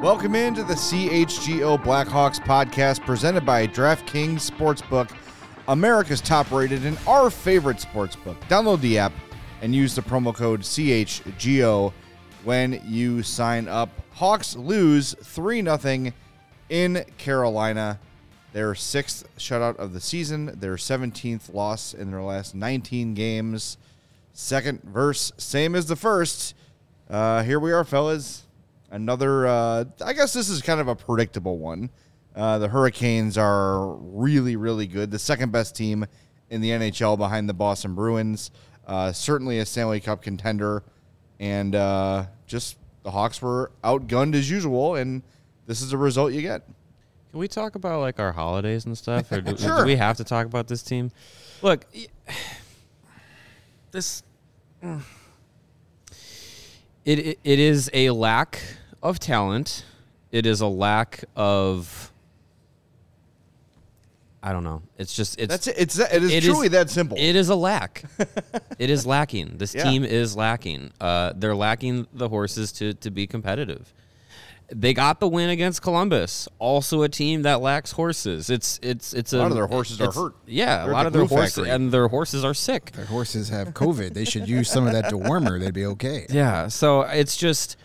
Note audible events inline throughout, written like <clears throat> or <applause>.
Welcome into the CHGO Blackhawks podcast presented by DraftKings Sportsbook, America's top rated and our favorite sportsbook. Download the app and use the promo code CHGO when you sign up. Hawks lose 3 0 in Carolina. Their sixth shutout of the season, their 17th loss in their last 19 games. Second verse, same as the first. Uh, here we are, fellas. Another, uh, I guess this is kind of a predictable one. Uh, the Hurricanes are really, really good. The second best team in the NHL behind the Boston Bruins. Uh, certainly a Stanley Cup contender. And uh, just the Hawks were outgunned as usual. And this is the result you get. Can we talk about like our holidays and stuff? Or do, Sure. <laughs> do we have to talk about this team? Look, <sighs> this it, it it is a lack of talent. It is a lack of I don't know. It's just it's That's it. It's it is it is- truly that simple. It is a lack. <laughs> it is lacking. This Yeah. team is lacking. Uh, they're lacking the horses to to be competitive. They got the win against Columbus, also a team that lacks horses. It's it's it's A lot of their horses are hurt. Yeah, They're a lot the of their horses factory. and their horses are sick. Their horses have COVID. They should use some of that dewormer. They'd be okay. <laughs> Yeah, so it's just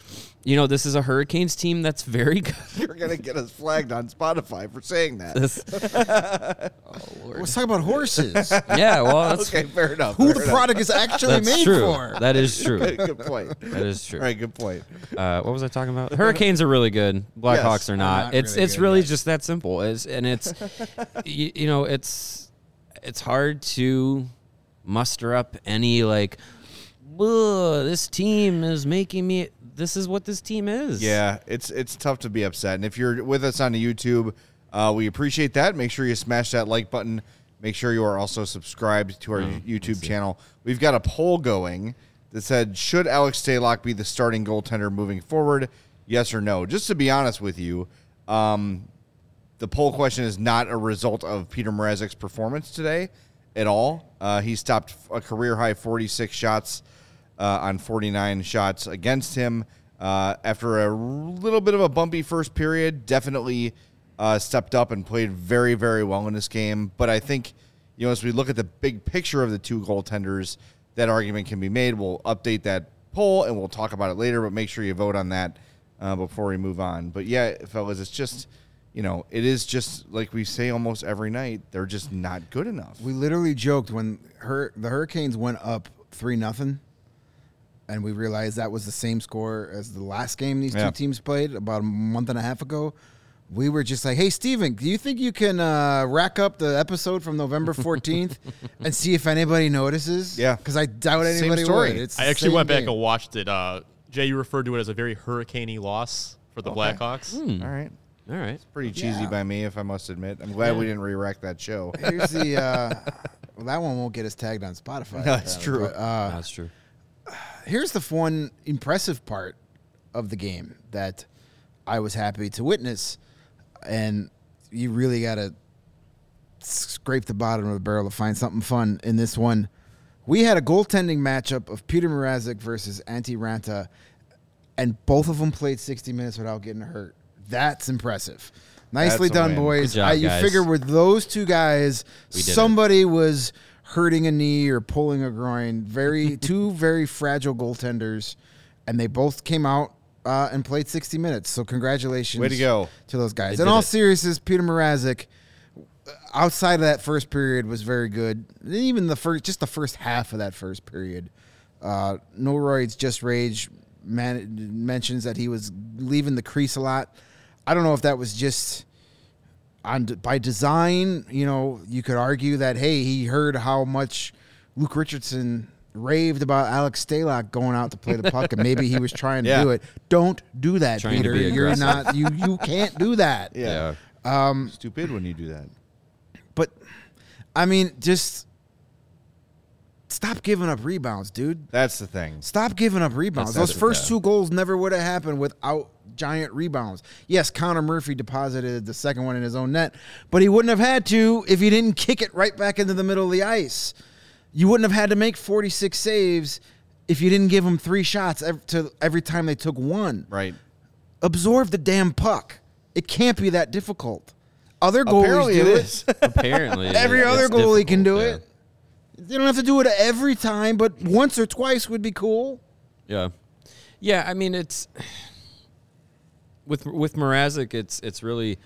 you know this is a Hurricanes team that's very <laughs> good. You're going to get us flagged on Spotify for saying that. This- <laughs> Let's talk about horses. <laughs> yeah, well, that's, okay, fair enough. Who fair the enough. product is actually that's made true. for. That is true. Good point. That is true. All right, good point. Uh, what was I talking about? Hurricanes are really good. Blackhawks Yes. are not. not it's really it's good, really yes. just that simple. It's, and it's you, you know it's it's hard to muster up any like. "Ugh, this team is making me. This is what this team is. Yeah, it's it's tough to be upset. And if you're with us on the YouTube, uh, we appreciate that. Make sure you smash that like button. Make sure you are also subscribed to our YouTube channel. We've got a poll going that said, "Should Alex Stalock be the starting goaltender moving forward? Yes or no?" Just to be honest with you, um, the poll question is not a result of Peter Mrazek's performance today at all. Uh, he stopped a career high 46 shots uh, on 49 shots against him uh, after a little bit of a bumpy first period. Definitely uh, stepped up and played very, very well in this game. But I think, you know, as we look at the big picture of the two goaltenders, that argument can be made. We'll update that poll and we'll talk about it later. But make sure you vote on that uh, before we move on. But yeah, fellas, it's just you know, it is just like we say almost every night. They're just not good enough. We literally joked when her, the Hurricanes went up three nothing, and we realized that was the same score as the last game these Yeah. two teams played about a month and a half ago. We were just like, "Hey, Steven, do you think you can uh, rack up the episode from November <laughs> fourteenth and see if anybody notices?" Yeah. because I doubt Same anybody story. would. It's I actually went back game. and watched it. Uh, Jay, you referred to it as a very hurricaney loss for the Okay. Blackhawks. All right, All right. It's pretty cheesy Yeah. by me, if I must admit. I'm glad we didn't re-rack that show. Here's the. <laughs> Uh, well, that one won't get us tagged on Spotify. <laughs> No, it's apparently, true. but, uh, That's true. Here's the one impressive part of the game that I was happy to witness, and you really got to scrape the bottom of the barrel to find something fun in this one. We had a goaltending matchup of Peter Mrazek versus Antti Raanta, and both of them played 60 minutes without getting hurt. That's impressive. Nicely That's done, boys. Job, I, you guys. figure with those two guys, did it. somebody was hurting a knee or pulling a groin. Very <laughs> two very fragile goaltenders, and they both came out uh, and played 60 minutes. So congratulations, Way to go. to those guys. They In all it. seriousness, Peter Mrazek, outside of that first period, was very good. Even the first, just the first half of that first period. Uh, Norroyd's just rage man, mentions that he was leaving the crease a lot. I don't know if that was just on by design. You know, you could argue that hey, he heard how much Luke Richardson raved about Alex Stalock going out to play the puck, and maybe he was <laughs> trying to Yeah. do it. Don't do that, Trying Peter. You're not. <laughs> You you can't do that. Yeah. Um, Stupid when you do that. but I mean, just stop giving up rebounds, dude. That's the thing. Stop giving up rebounds. That's- Those that's- first two goals never would have happened without giant rebounds. Yes, Connor Murphy deposited the second one in his own net, but he wouldn't have had to if he didn't kick it right back into the middle of the ice. You wouldn't have had to make 46 saves if you didn't give them three shots ev- to every time they took one. Right. absorb the damn puck. It can't be that difficult. Other goalies Apparently do it it. is. <laughs> Apparently, Every it's other goalie can do difficult, it. You don't have to do it every time, but once or twice would be cool. Yeah, yeah. I mean, it's with with Mrazek, it's it's really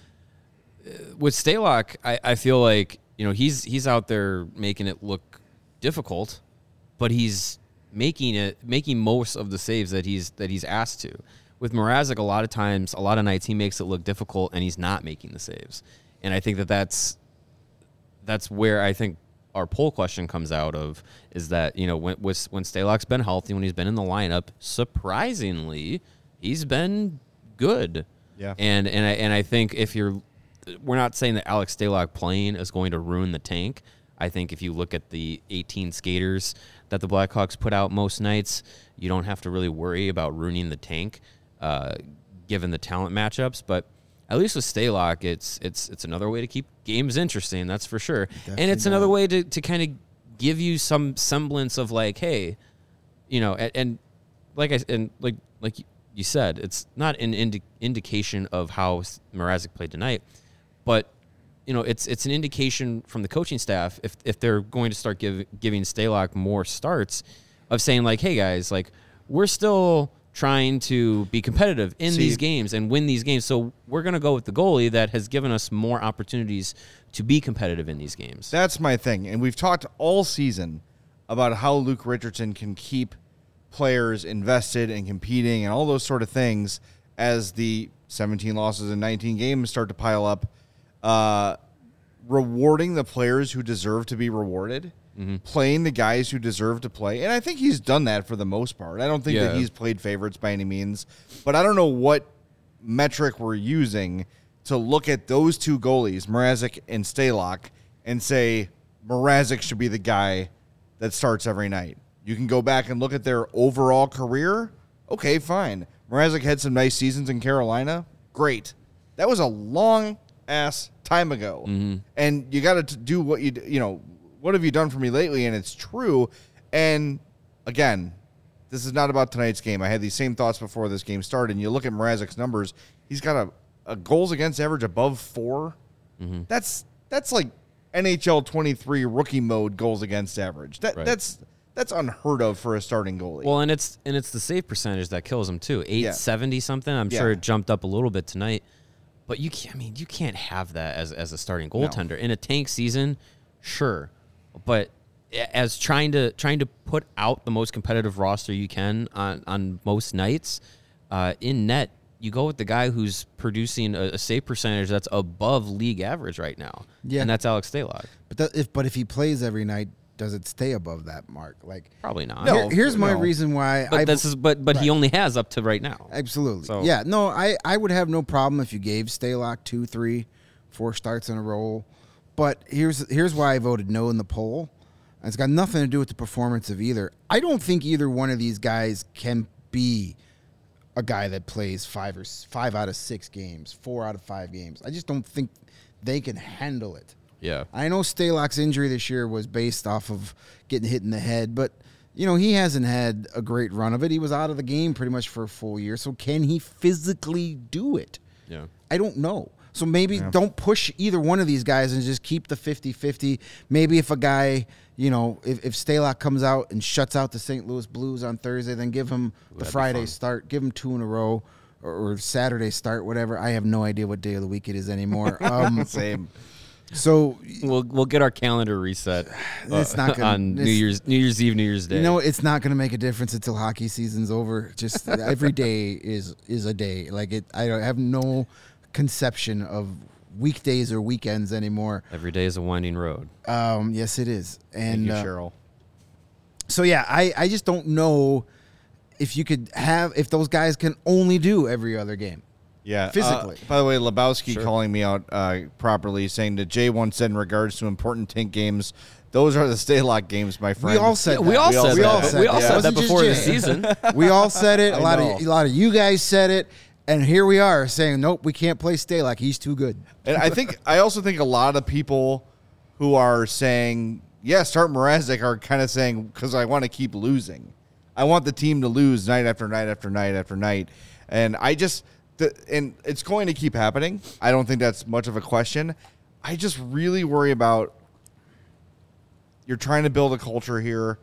uh, with Stalock. I, I feel like you know he's he's out there making it look difficult, but he's making it making most of the saves that he's that he's asked to. With Mrazek, a lot of times, a lot of nights he makes it look difficult, and he's not making the saves. And I think that that's that's where I think our poll question comes out of is that you know when when Stalock's been healthy, when he's been in the lineup, surprisingly, he's been good. Yeah. And and I and I think if you're, we're not saying that Alex Stalock playing is going to ruin the tank. I think if you look at the 18 skaters that the Blackhawks put out most nights, you don't have to really worry about ruining the tank, uh, given the talent matchups. But at least with Stalock, it's it's it's another way to keep games interesting. That's for sure, and it's another way to, to kind of give you some semblance of like, hey, you know, and, and like I and like like you said, it's not an indi- indication of how Mrazek played tonight, but you know, it's it's an indication from the coaching staff if if they're going to start give, giving Stalock more starts of saying like, hey guys, like we're still trying to be competitive in See- these games and win these games, so we're gonna go with the goalie that has given us more opportunities to be competitive in these games. That's my thing. And we've talked all season about how Luke Richardson can keep players invested and competing and all those sort of things as the 17 losses in 19 games start to pile up. Uh, rewarding the players who deserve to be rewarded, playing the guys who deserve to play. And I think he's done that for the most part. I don't think that he's played favorites by any means, but I don't know what metric we're using to look at those two goalies, Mrazek and Stalock, and say Mrazek should be the guy that starts every night. You can go back and look at their overall career. Okay, fine. Mrazek had some nice seasons in Carolina. Great. That was a long ass time ago. And you got to do what you you know, what have you done for me lately and it's true. And again, this is not about tonight's game. I had these same thoughts before this game started. And you look at Mrazek's numbers; he's got a, a goals against average above 4 Mm-hmm. That's that's like NHL twenty three rookie mode goals against average. That Right. that's that's unheard of for a starting goalie. Well, and it's and it's the save percentage that kills him too. Eight seventy something. I'm sure it jumped up a little bit tonight, but you can't. I mean, you can't have that as as a starting goaltender in a tank season. Sure, but as trying to trying to put out the most competitive roster you can on on most nights uh, in net. You go with the guy who's producing a, a save percentage that's above league average right now, Yeah. and that's Alex Stalock. But that, if but if he plays every night, does it stay above that mark? Like, Probably not. No. here- here's my no. reason why. but I this is but but he only has up to right now. Absolutely. So- Yeah. No, I, I would have no problem if you gave Stalock two, three, four starts in a row. But here's here's why I voted no in the poll. It's got nothing to do with the performance of either. I don't think either one of these guys can be a guy that plays five or five out of six games, four out of five games. I just don't think they can handle it. Yeah. I know Stalock's injury this year was based off of getting hit in the head, but you know he hasn't had a great run of it. He was out of the game pretty much for a full year. So can he physically do it? Yeah. I don't know. So maybe don't push either one of these guys and just keep the 50-50. Maybe if a guy, you know, if, if Stalock comes out and shuts out the St. Louis Blues on Thursday, then give him the Friday start, give him two in a row or, or Saturday start, whatever. I have no idea what day of the week it is anymore. <laughs> Um, Same. So We'll we'll get our calendar reset. <sighs> It's uh, not gonna- on New Year's New Year's Eve, New Year's Day. You know, it's not going to make a difference until hockey season's over. Just <laughs> every day is is a day. Like it, I have no conception of weekdays or weekends anymore. every day is a winding road. Um, yes, it is. Thank And you, uh, Cheryl. so yeah, I I just don't know if you could have if those guys can only do every other game. Yeah. uh, physically. by the way, Lebowski Sure. calling me out uh, properly, saying that Jay once said in regards to important tank games, those are the Stalock games, my friend. We all said Yeah, we all We all said said that. that. we all Yeah. It said that before the season. <laughs> we all said it. <laughs> A I lot of a lot of you guys said it, and here we are saying nope, we can't play Stay like he's too good. And I think I also think a lot of people who are saying, yeah, start Mrazek are kind of saying because I want to keep losing. I want the team to lose night after night after night after night. And I just the, and it's going to keep happening. I don't think that's much of a question. I just really worry about you're trying to build a culture here,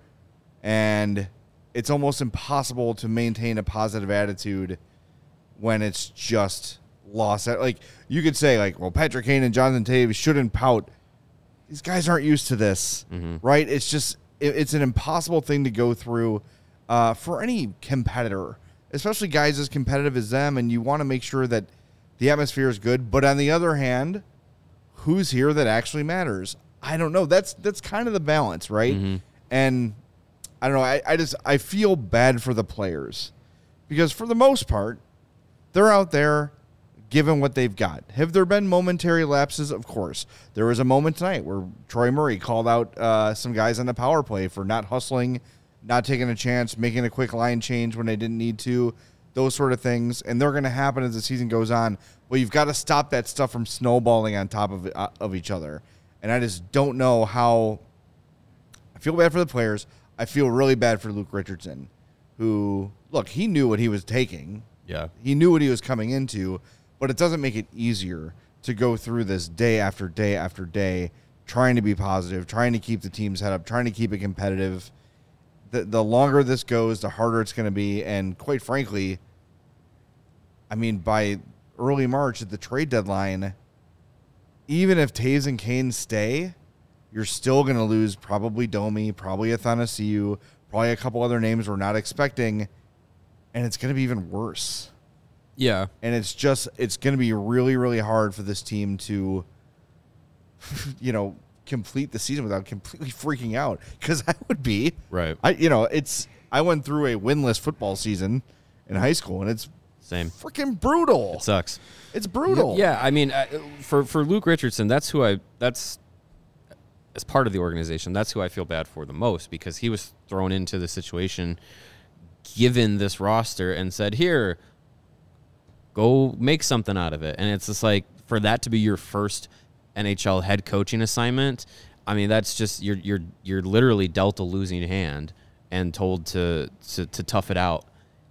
and it's almost impossible to maintain a positive attitude when it's just lost. Like you could say, like, well, Patrick Kane and Jonathan Toews shouldn't pout. These guys aren't used to this, right? It's just it, it's an impossible thing to go through uh, for any competitor, especially guys as competitive as them. And you want to make sure that the atmosphere is good. But on the other hand, who's here that actually matters? I don't know. That's that's kind of the balance, right? And I don't know. I, I just I feel bad for the players because for the most part, they're out there given what they've got. Have there been momentary lapses? Of course. There was a moment tonight where Troy Murray called out uh, some guys on the power play for not hustling, not taking a chance, making a quick line change when they didn't need to, those sort of things. And they're going to happen as the season goes on. But you've got to stop that stuff from snowballing on top of, uh, of each other. And I just don't know how. I feel bad for the players. I feel really bad for Luke Richardson, who, look, he knew what he was taking. Yeah. He knew what he was coming into, but it doesn't make it easier to go through this day after day after day, trying to be positive, trying to keep the team's head up, trying to keep it competitive. The, the longer this goes, the harder it's going to be. And quite frankly, I mean, by early March at the trade deadline, even if Toews and Kane stay, you're still going to lose probably Domi, probably Athanasiu, probably a couple other names we're not expecting, and it's going to be even worse. Yeah. And it's just it's going to be really really hard for this team to <laughs> you know, complete the season without completely freaking out cuz <laughs> I would be. Right. I you know, it's I went through a winless football season in high school and it's Same. freaking brutal. It sucks. It's brutal. Yeah, I mean, uh, for for Luke Richardson, that's who I that's as part of the organization. That's who I feel bad for the most because he was thrown into the situation, given this roster, and said, "Here, go make something out of it." And it's just like for that to be your first NHL head coaching assignment. I mean, that's just you're you're you're literally dealt a losing hand and told to to, to tough it out,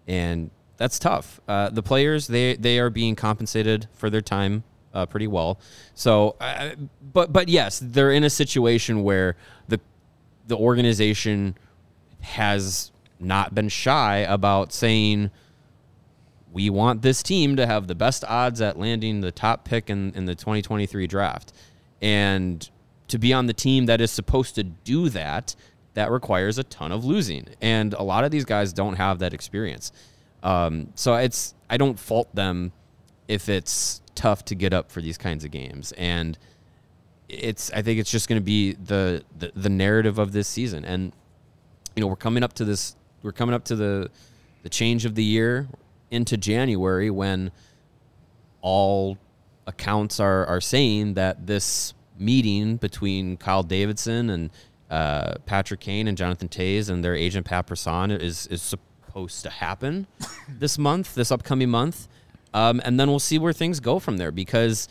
and that's tough. Uh, the players they they are being compensated for their time uh, pretty well. So, uh, but but yes, they're in a situation where the the organization has not been shy about saying we want this team to have the best odds at landing the top pick in, in the 2023 draft. And to be on the team that is supposed to do that, that requires a ton of losing. And a lot of these guys don't have that experience. Um, so it's I don't fault them if it's tough to get up for these kinds of games. And it's I think it's just going to be the, the the narrative of this season. And you know, we're coming up to this we're coming up to the the change of the year into January when all accounts are are saying that this meeting between Kyle Davidson and uh, Patrick Kane and Jonathan Toews and their agent Pat Brisson is is supposed to happen <laughs> this month, this upcoming month, um, and then we'll see where things go from there because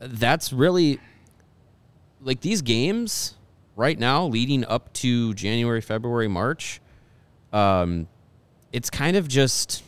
that's really like these games right now leading up to January, February, March. Um, it's kind of just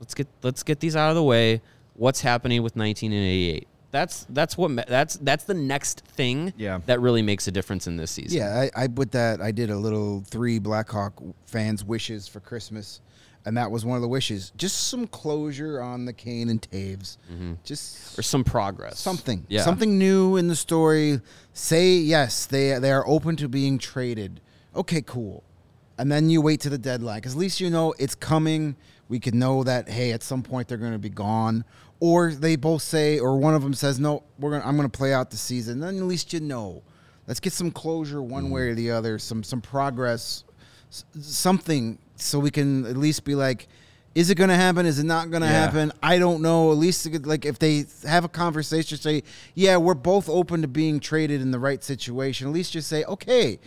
let's get let's get these out of the way. What's happening with 1988? That's that's what that's that's the next thing Yeah. that really makes a difference in this season. Yeah, I, I put that. I did a little three Blackhawk fans' wishes for Christmas, and that was one of the wishes. Just some closure on the Kane and Toews. Mm-hmm. Just or some progress. something, Yeah. something new in the story. Say yes, they they are open to being traded. Okay, cool. And then you wait to the deadline because at least you know it's coming. We could know that hey, at some point they're going to be gone, or they both say, or one of them says, no, we're gonna I'm going to play out the season. Then at least you know. Let's get some closure one way or the other, some some progress, something, so we can at least be like, is it going to happen? Is it not going to Yeah. happen? I don't know. At least like if they have a conversation, say, yeah, we're both open to being traded in the right situation. At least just say, okay,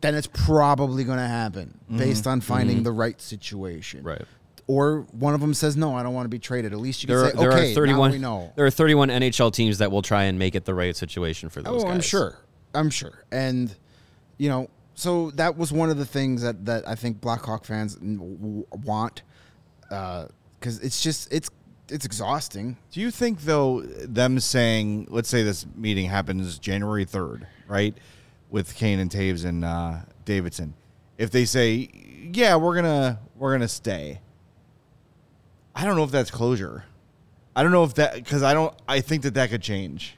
then it's probably going to happen mm-hmm. based on finding mm-hmm. the right situation. Right. Or one of them says, no, I don't want to be traded. At least you can There, are, say, there okay, are 31 now we know. there are 31 NHL teams that will try and make it the right situation for those Oh, guys. I'm sure. I'm sure. And you know, so that was one of the things that that I think Blackhawk fans want, because it's just it's it's exhausting. Do you think though them saying, let's say this meeting happens January third, right, with Kane and Toews and uh, Davidson, if they say, yeah, we're gonna we're gonna stay, I don't know if that's closure. I don't know if that because I don't. I think that that could change.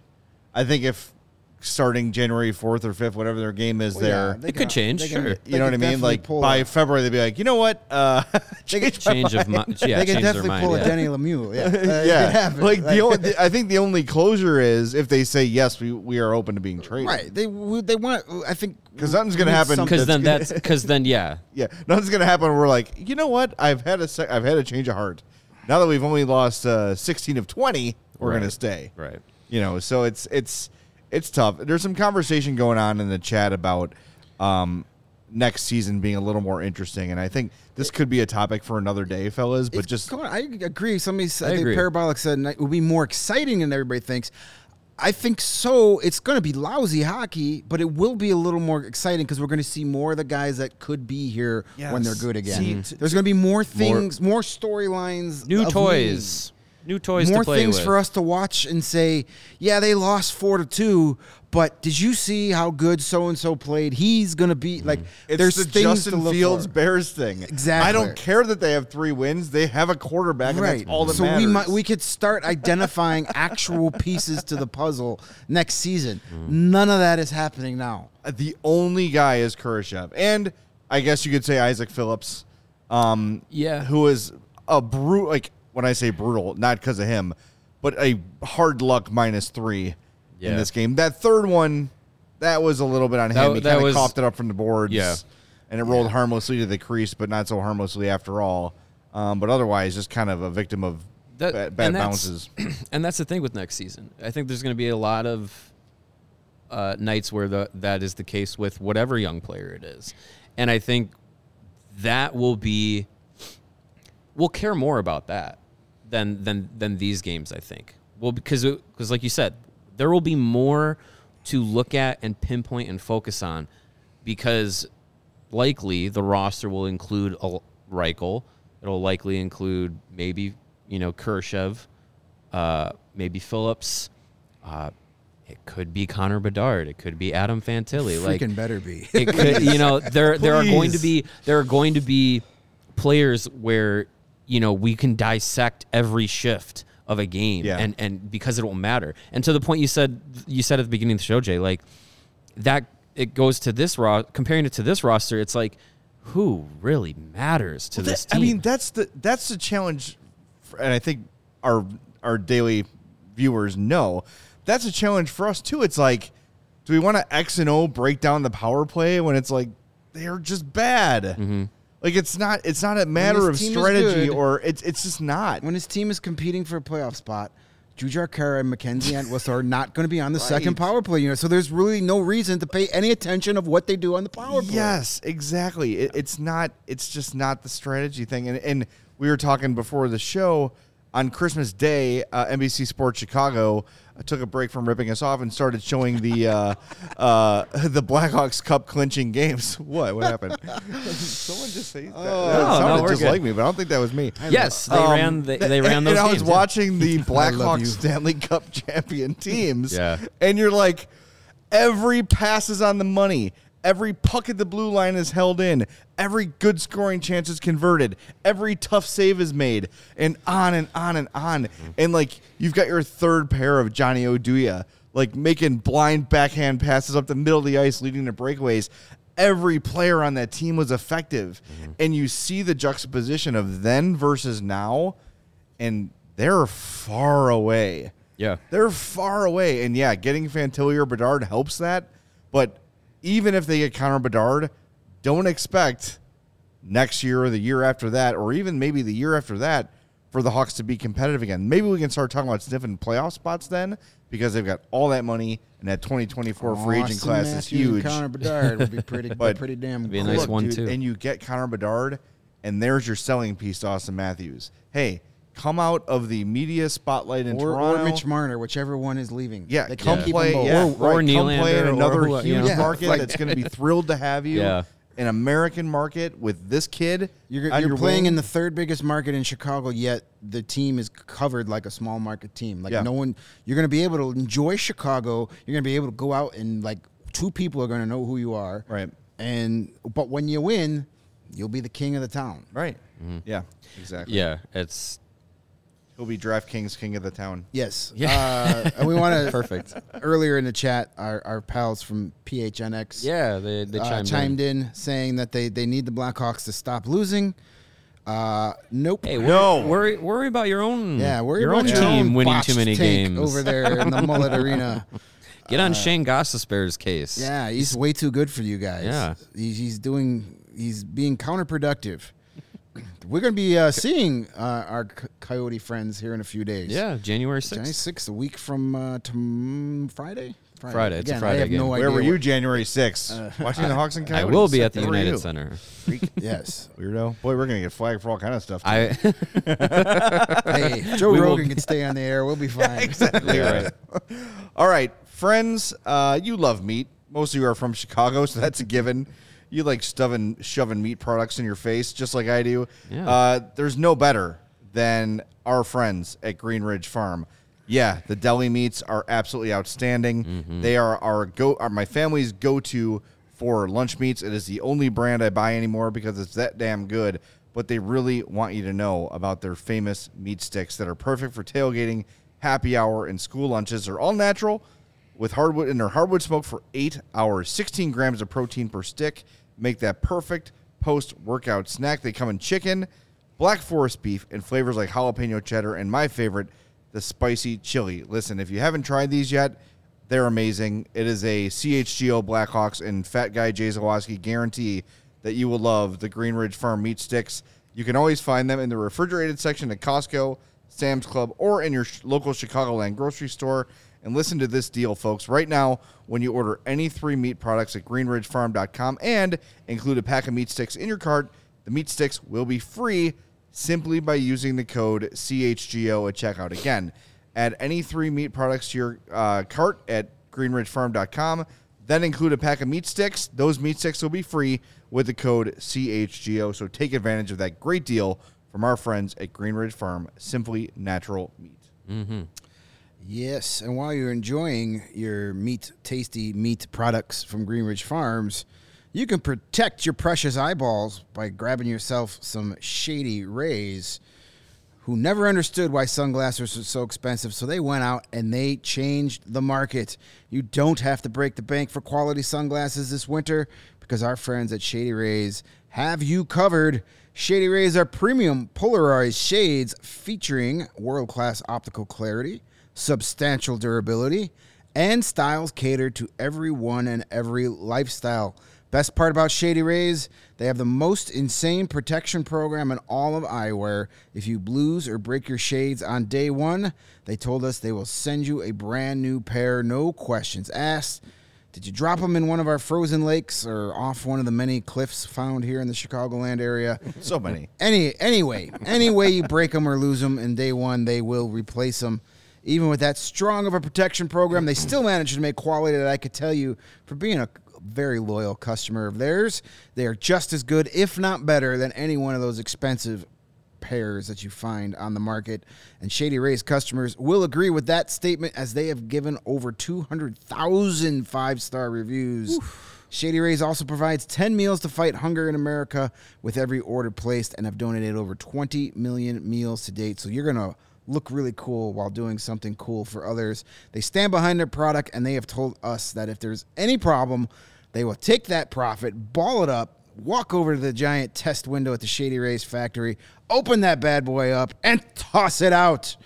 I think if starting January fourth or fifth, whatever their game is, Well, yeah, there. they It could change, they sure. they you know what I mean? Like by a- February, they'd be like, you know what? Uh, <laughs> <laughs> change my change of mind. <laughs> Yeah, they could definitely mind. pull yeah. a Denny Lemieux. Yeah, Uh, yeah, happen. like the only, the- I think the only closure is if they say yes, we, we are open to being traded. right. They they want. I think 'Cause something's gonna happen Because then That's that's because then yeah, Yeah, nothing's gonna happen. We're like, you know what? I've had a sec- I've had a change of heart. Now that we've only lost uh, sixteen of twenty, we're Right. gonna stay. right. You know, so it's it's it's tough. There's some conversation going on in the chat about um, next season being a little more interesting, and I think this could be a topic for another day, fellas. But It's just going- I agree. Somebody said I I think agree. Parabolic said it will be more exciting than everybody thinks. I think so. It's going to be lousy hockey, but it will be a little more exciting because we're going to see more of the guys that could be here when they're good again. See, t- There's going to be more things, more, storylines, New toys, new toys more to play things with. for us to watch and say, yeah, they lost four to two, but did you see how good so and so played? He's gonna be mm-hmm. like, it's there's the things Justin to look Fields for. Bears thing. Exactly. I don't care that they have three wins; they have a quarterback, and Right. that's all that so matters. we might we could start identifying <laughs> actual pieces to the puzzle next season. Mm. None of that is happening now. Uh, the only guy is Kurashev, and I guess you could say Isaak Phillips, um, Yeah. who is a brute. Like when I say brutal, not because of him, but a hard luck minus three in this game. That third one, that was a little bit on That- him. He kind of was- coughed it up from the boards, Yeah. and it rolled harmlessly to the crease, but not so harmlessly after all. Um, but otherwise, just kind of a victim of That- bad, bad and bounces. <clears throat> and that's the thing with next season. I think there's going to be a lot of uh, nights where the, that is the case with whatever young player it is, and I think that will be we'll care more about that than than than these games. I think well because because like you said, there will be more to look at and pinpoint and focus on because likely the roster will include a Reichel. It'll likely include maybe you know Kurashev, uh, maybe Phillips. Uh, it could be Connor Bedard. It could be Adam Fantilli. Like Freaking better be. it could <laughs> you know there there are going to be there are going to be players where you know we can dissect every shift of a game Yeah. and and because it will matter and to the point you said you said at the beginning of the show Jay like that it goes to this raw comparing it to this roster it's like who really matters to Well, this that- team I mean, that's the that's the challenge, for, and I think our our daily viewers know that's a challenge for us too. It's like, do we want to X and O break down the power play when it's like they're just bad? Mm-hmm. Like it's not it's not a matter of his team is strategy good- or it's it's just not. when his team is competing for a playoff spot, Jujhar Khaira and Mackenzie Entwistle are not going to be on the second power play unit. So there's really no reason to pay any attention of what they do on the power play. Yes, exactly. It, it's not. It's just not the strategy thing. And and we were talking before the show on Christmas Day. Uh, NBC Sports Chicago took a break from ripping us off and started showing the uh, uh, <laughs> the Blackhawks Cup clinching games. <laughs> What? What happened? <laughs> Someone just say that. Oh. that No, no, sounded we're just good. like me, but I don't think that was me. yes they Um, ran they, they ran and, those and I was yeah. watching the Blackhawks. Stanley Cup champion teams. Yeah. And you're like, every pass is on the money. Every puck at the blue line is held in. Every good scoring chance is converted. Every tough save is made. And on and on and on. And like you've got your third pair of Johnny Oduya, like making blind backhand passes up the middle of the ice, leading to breakaways. Every player on that team was effective. Mm-hmm. And you see the juxtaposition of then versus now, and they're far away. yeah They're far away. And yeah, getting Fantilli or Bedard helps that. But even if they get Connor Bedard, don't expect next year or the year after that, or even maybe the year after that, for the Hawks to be competitive again. Maybe we can start talking about sniffing playoff spots then because they've got all that money and that 2024 free agent Auston class is huge. Connor Bedard would be <laughs> pretty, But- pretty damn. be a cool. nice Look, one, dude, too. And you get Connor Bedard, and there's your selling piece to Auston Matthews. Hey, come out of the media spotlight in Or, Toronto. or Mitch Marner, whichever one is leaving. Yeah, they come can't play. Yeah, Or- or right, come play in Nylander or another huge you know. market Like- that's going to be thrilled to have you. Yeah. an American market with this kid. You're, you're your playing wing. in the third biggest market in Chicago, yet the team is covered like a small market team. Like Yeah. no one, you're going to be able to enjoy Chicago. You're going to be able to go out and like two people are going to know who you are. Right. And but when you win, you'll be the king of the town. right. Mm-hmm. Yeah, exactly. Yeah, it's He'll be DraftKings king of the town. Yes. <laughs> Yeah. Uh, and we want to <laughs> perfect. earlier in the chat, our, our pals from PHNX Yeah, they they uh, chimed, chimed in. in. saying that they, they need the Blackhawks to stop losing. Uh, nope. Hey, No. worry, worry worry about your own yeah, worry your about own your team own winning too many games over there in the <laughs> Mullet Arena. Get on Shane Gostisbehere's case. Yeah, he's way too good for you guys. Yeah. he's, he's doing he's being counterproductive. We're gonna be uh, seeing uh, our C- Coyote friends here in a few days. Yeah, January January 6th. sixth, a week from uh, tom- Friday. Friday, it's a Friday I have game. no Where idea. were you what- January 6th? Watching the <laughs> Hawks and I Coyotes? will be at the Where were United you? Center. Yes. <laughs> Weirdo. Boy, we're going to get flagged for all kind of stuff. I <laughs> hey, Joe We will- Rogan can stay on the air. We'll be fine. exactly right. All right, friends, uh, you love meat. Most of you are from Chicago, so that's a given. You like stuffing, shoving meat products in your face, just like I do. Yeah. Uh, there's no better than our friends at Greenridge Farm. Yeah, the deli meats are absolutely outstanding. They are our go, are my family's go-to for lunch meats. It is the only brand I buy anymore because it's that damn good. But they really want you to know about their famous meat sticks that are perfect for tailgating, happy hour, and school lunches. They're all natural with hardwood and they're hardwood smoked for eight hours. 16 grams of protein per stick. Make that perfect post-workout snack. They come in chicken, black forest beef, and flavors like jalapeno cheddar, and my favorite, the spicy chili. Listen, if you haven't tried these yet, they're amazing. It is a CHGO Blackhawks and Fat Guy Jay Zawaski guarantee that you will love the Greenridge Farm meat sticks. You can always find them in the refrigerated section at Costco, Sam's Club, or in your local Chicagoland grocery store. And listen to this deal, folks. Right now, when you order any three meat products at greenridgefarm.com and include a pack of meat sticks in your cart, the meat sticks will be free simply by using the code CHGO at checkout. Again, add any three meat products to your uh, cart at greenridgefarm.com. Then include a pack of meat sticks. Those meat sticks will be free with the code CHGO. So take advantage of that great deal from our friends at Greenridge Farm, Simply Natural Meat. Yes, and while you're enjoying your meat, tasty meat products from Greenridge Farms, you can protect your precious eyeballs by grabbing yourself some Shady Rays, who never understood why sunglasses were so expensive, so they went out and they changed the market. You don't have to break the bank for quality sunglasses this winter because our friends at Shady Rays have you covered. Shady Rays are premium polarized shades featuring world class optical clarity, substantial durability, and styles cater to everyone and every lifestyle. Best part about Shady Rays, they have the most insane protection program in all of eyewear. If you lose or break your shades on day one, they told us they will send you a brand new pair, no questions asked. Did you drop them in one of our frozen lakes or off one of the many cliffs found here in the Chicagoland area? <laughs> So many. Any anyway, any way you break them or lose them in day one, they will replace them. Even with that strong of a protection program, they still manage to make quality that I could tell you for being a very loyal customer of theirs. They are just as good, if not better, than any one of those expensive pairs that you find on the market. And Shady Rays customers will agree with that statement as they have given over 200,000 five star reviews. Shady Rays also provides 10 meals to fight hunger in America with every order placed and have donated over 20 million meals to date. So you're going to look really cool while doing something cool for others. They stand behind their product and they have told us that if there's any problem, they will take that profit, ball it up, walk over to the giant test window at the Shady Rays factory, open that bad boy up, and toss it out.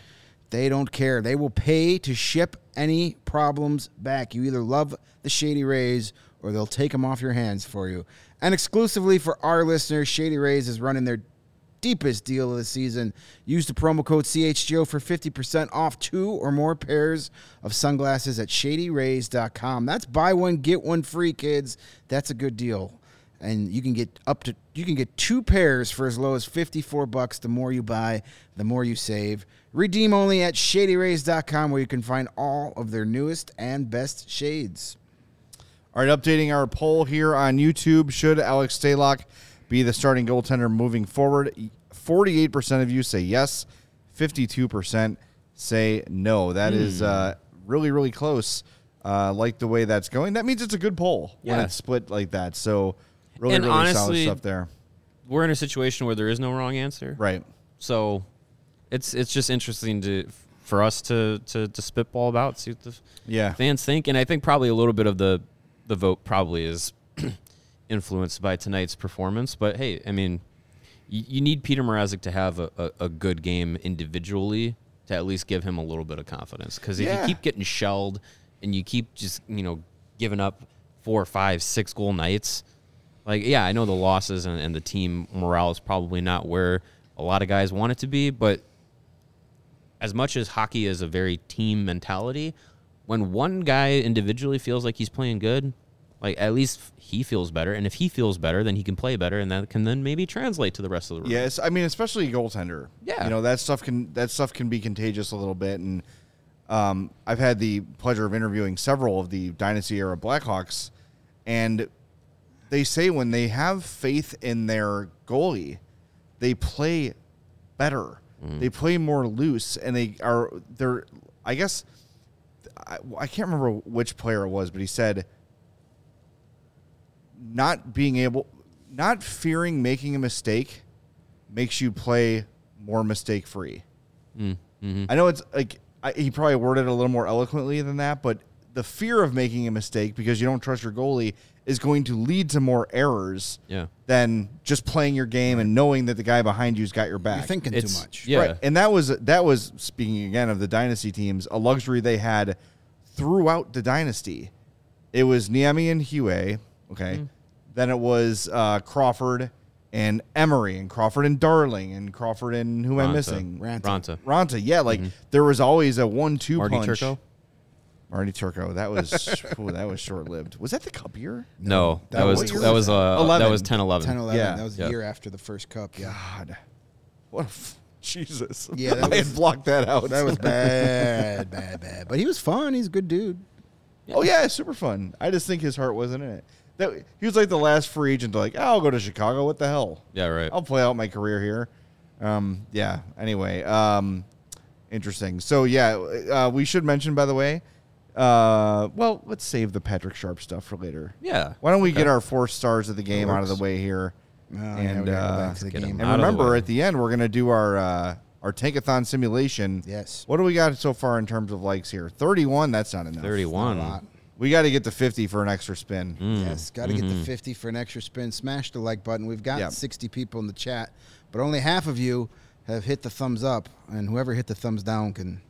They don't care. They will pay to ship any problems back. You either love the Shady Rays or they'll take them off your hands for you. And exclusively for our listeners, Shady Rays is running their deepest deal of the season. Use the promo code CHGO for 50% off two or more pairs of sunglasses at shadyrays.com. That's buy one, get one free, kids. That's a good deal. And you can get up to you can get two pairs for as low as 54 bucks. The more you buy, the more you save. Redeem only at shadyrays.com where you can find all of their newest and best shades. All right, updating our poll here on YouTube. Should Alex Stalock be the starting goaltender moving forward? 48% of you say yes, 52% say no. That is uh, really, really close. Uh, like the way that's going. That means it's a good poll when it's split like that. So, really, And really solid stuff there. We're in a situation where there is no wrong answer. Right. So it's it's just interesting to for us to to, to spitball about, see what the Yeah. fans think, and I think probably a little bit of the the vote probably is influenced by tonight's performance. But hey, I mean, you, you need Peter Mrazek to have a, a, a good game individually to at least give him a little bit of confidence. Because if Yeah. you keep getting shelled and you keep just you know giving up four, five, six goal nights, like yeah, I know the losses and, and the team morale is probably not where a lot of guys want it to be, but as much as hockey is a very team mentality, when one guy individually feels like he's playing good, like at least he feels better, and if he feels better, then he can play better, and that can then maybe translate to the rest of the room. Yes, I mean, especially a goaltender. Yeah. you know that stuff can that stuff can be contagious a little bit, and um, I've had the pleasure of interviewing several of the dynasty era Blackhawks, and they say when they have faith in their goalie, they play better. They play more loose, and they are they're. I guess I, I can't remember which player it was, but he said not being able, not fearing making a mistake makes you play more mistake free. Mm, mm-hmm. I know it's like I, he probably worded it a little more eloquently than that, but the fear of making a mistake because you don't trust your goalie is going to lead to more errors Yeah. than just playing your game and knowing that the guy behind you's got your back. You're thinking It's- too much. yeah. Right. And that was that was speaking again of the dynasty teams, a luxury they had throughout the dynasty. It was Niemi and Huet, okay. Mm-hmm. Then it was uh, Crawford and Emery and Crawford and Darling and Crawford and who am I missing? Raanta. Ronta. Ronta. Yeah, like there was always a one-two Mm-hmm. Marty punch. Turco? Marty Turco. That was <laughs> ooh, that was short-lived. Was that the Cup year? No, that, that was was- that was uh, 11. that was 10 11. 10 11. Yeah. That was Yeah. a year after the first cup. Yeah. God, what a f- Jesus. Yeah, <laughs> that I was- had blocked that out. That was bad, bad, bad. But he was fun. He's a good dude. Oh yeah, super fun. I just think his heart wasn't in it. That he was like the last free agent to like, oh, I'll go to Chicago. What the hell? Yeah, right. I'll play out my career here. Um, yeah. Anyway, um, interesting. So yeah, uh, we should mention by the way. Uh, well, let's save the Patrick Sharp stuff for later. Yeah. Why don't we Okay. get our four stars of the game out of the way here? Oh, and we uh, the game. and out of the remember, at the end, we're gonna do our uh, our tankathon simulation. Yes. What do we got so far in terms of likes here? Thirty-one. That's not enough. 31. Not a lot. We got to get to fifty for an extra spin. Mm. Yes, got to get the 50 for an extra spin. Smash the like button. We've got Yep. 60 people in the chat, but only half of you have hit the thumbs up, and whoever hit the thumbs down can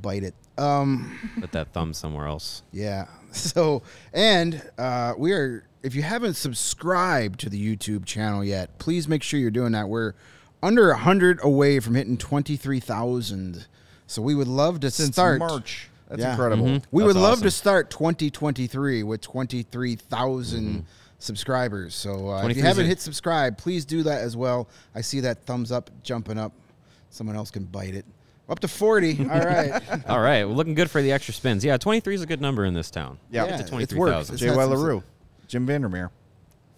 bite it. Um, <laughs> Put that thumb somewhere else. yeah. <laughs> So, and uh, we are, if you haven't subscribed to the YouTube channel yet, please make sure you're doing that. We're under 100 away from hitting 23,000. So we would love to Since start. March. That's Yeah. incredible. Mhm. We That's would love awesome. to start 2023 with 23,000 Mm-hmm. subscribers. So uh, if you haven't hit subscribe, please do that as well. I see that thumbs up jumping up. Someone else can bite it. Up to 40. <laughs> All right. <laughs> All right, well, looking good for the extra spins. Yeah, 23 is a good number in this town. Yeah. Yeah, to it's 23,000. worked. J. had Y. some- LaRue, Jim Vandermeer.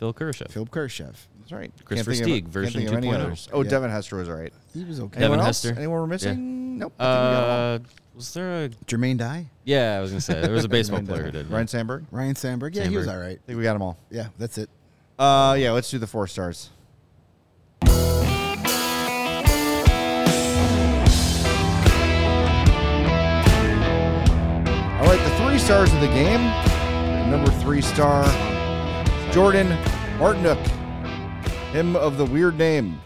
Phil Kershaw. Phil Kershev. That's right. Christopher Can't Stieg, of- version can't think of any 2.0. others. Oh, Yeah. Devin Hester was all right. He was okay. Devin Anyone else? Hester. Anyone we're missing? Nope. I think we got them. Uh, was there a? Jermaine Dye. Yeah, I was gonna say there was a <laughs> baseball player who did. Ryne Sandberg. Ryne Sandberg. Yeah, he was all right. I think we got them all. Yeah, that's it. Uh, yeah. Let's do the four stars. All right, the three stars of the game. Number three star, Jordan Martinook. Him of the weird name.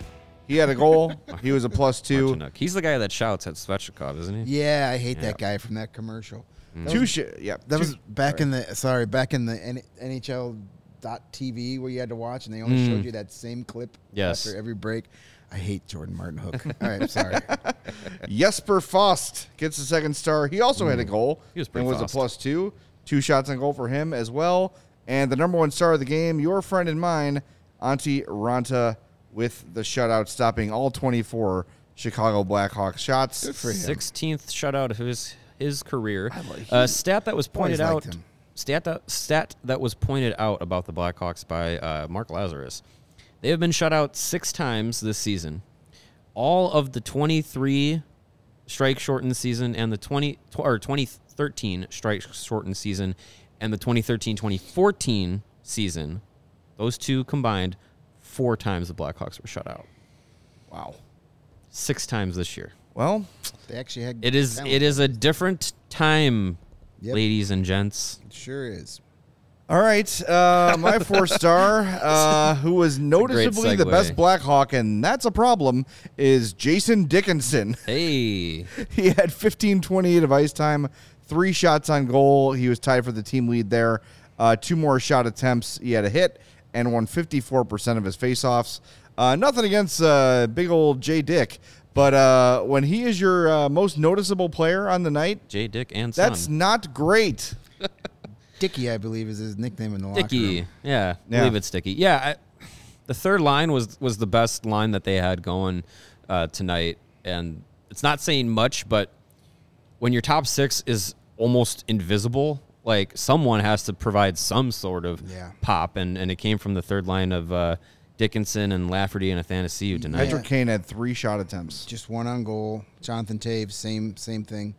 He had a goal. <laughs> he was a plus two. Martinook. He's the guy that shouts at Svechnikov, isn't he? Yeah, I hate that guy from that commercial. Mm. Two sh- Yeah. That two- was back in the sorry, back in the N- NHL dot TV where you had to watch and they only mm. showed you that same clip Yes. after every break. I hate Jordan Martinook. <laughs> All right, sorry. <laughs> Jesper Fast gets the second star. He also had a mm. goal. He was pretty and was fast. a plus two. Two shots on goal for him as well. And the number one star of the game, your friend and mine, Antti Raanta, with the shutout, stopping all 24 Chicago Blackhawks shots. for him. 16th shutout of his his career. like- A stat that was pointed out him. stat that, stat that was pointed out about the Blackhawks by uh, Mark Lazerus. They have been shut out six times this season. All of the 23 strike shortened season and the 20 tw- or 2013 strike shortened season and the 2013-2014 season, those two combined, four times the Blackhawks were shut out. Wow. Six times this year. Well, They actually had. It is. It is a different time, Yep. ladies and gents. It sure is. all right. Uh, my four <laughs> star, uh, who was noticeably the best Blackhawk, and that's a problem, is Jason Dickinson. <laughs> Hey, he had 15 28 of ice time, three shots on goal. He was tied for the team lead there. Uh, two more shot attempts. He had a hit and won 54% of his faceoffs. Uh, nothing against uh, big old Jay Dick, but uh, when he is your uh, most noticeable player on the night, J. Dick and Son. that's not great. <laughs> Dicky, I believe, is his nickname in the locker Dicky. room. Yeah, I Yeah. believe it's Dicky. Yeah, I, the third line was was the best line that they had going uh, tonight, and it's not saying much, but when your top six is almost invisible, like someone has to provide some sort of Yeah. pop, and and it came from the third line of uh, Dickinson and Lafferty and Athanasiou tonight. Patrick Kane had three shot attempts. Just one on goal. Jonathan Toews, same same thing,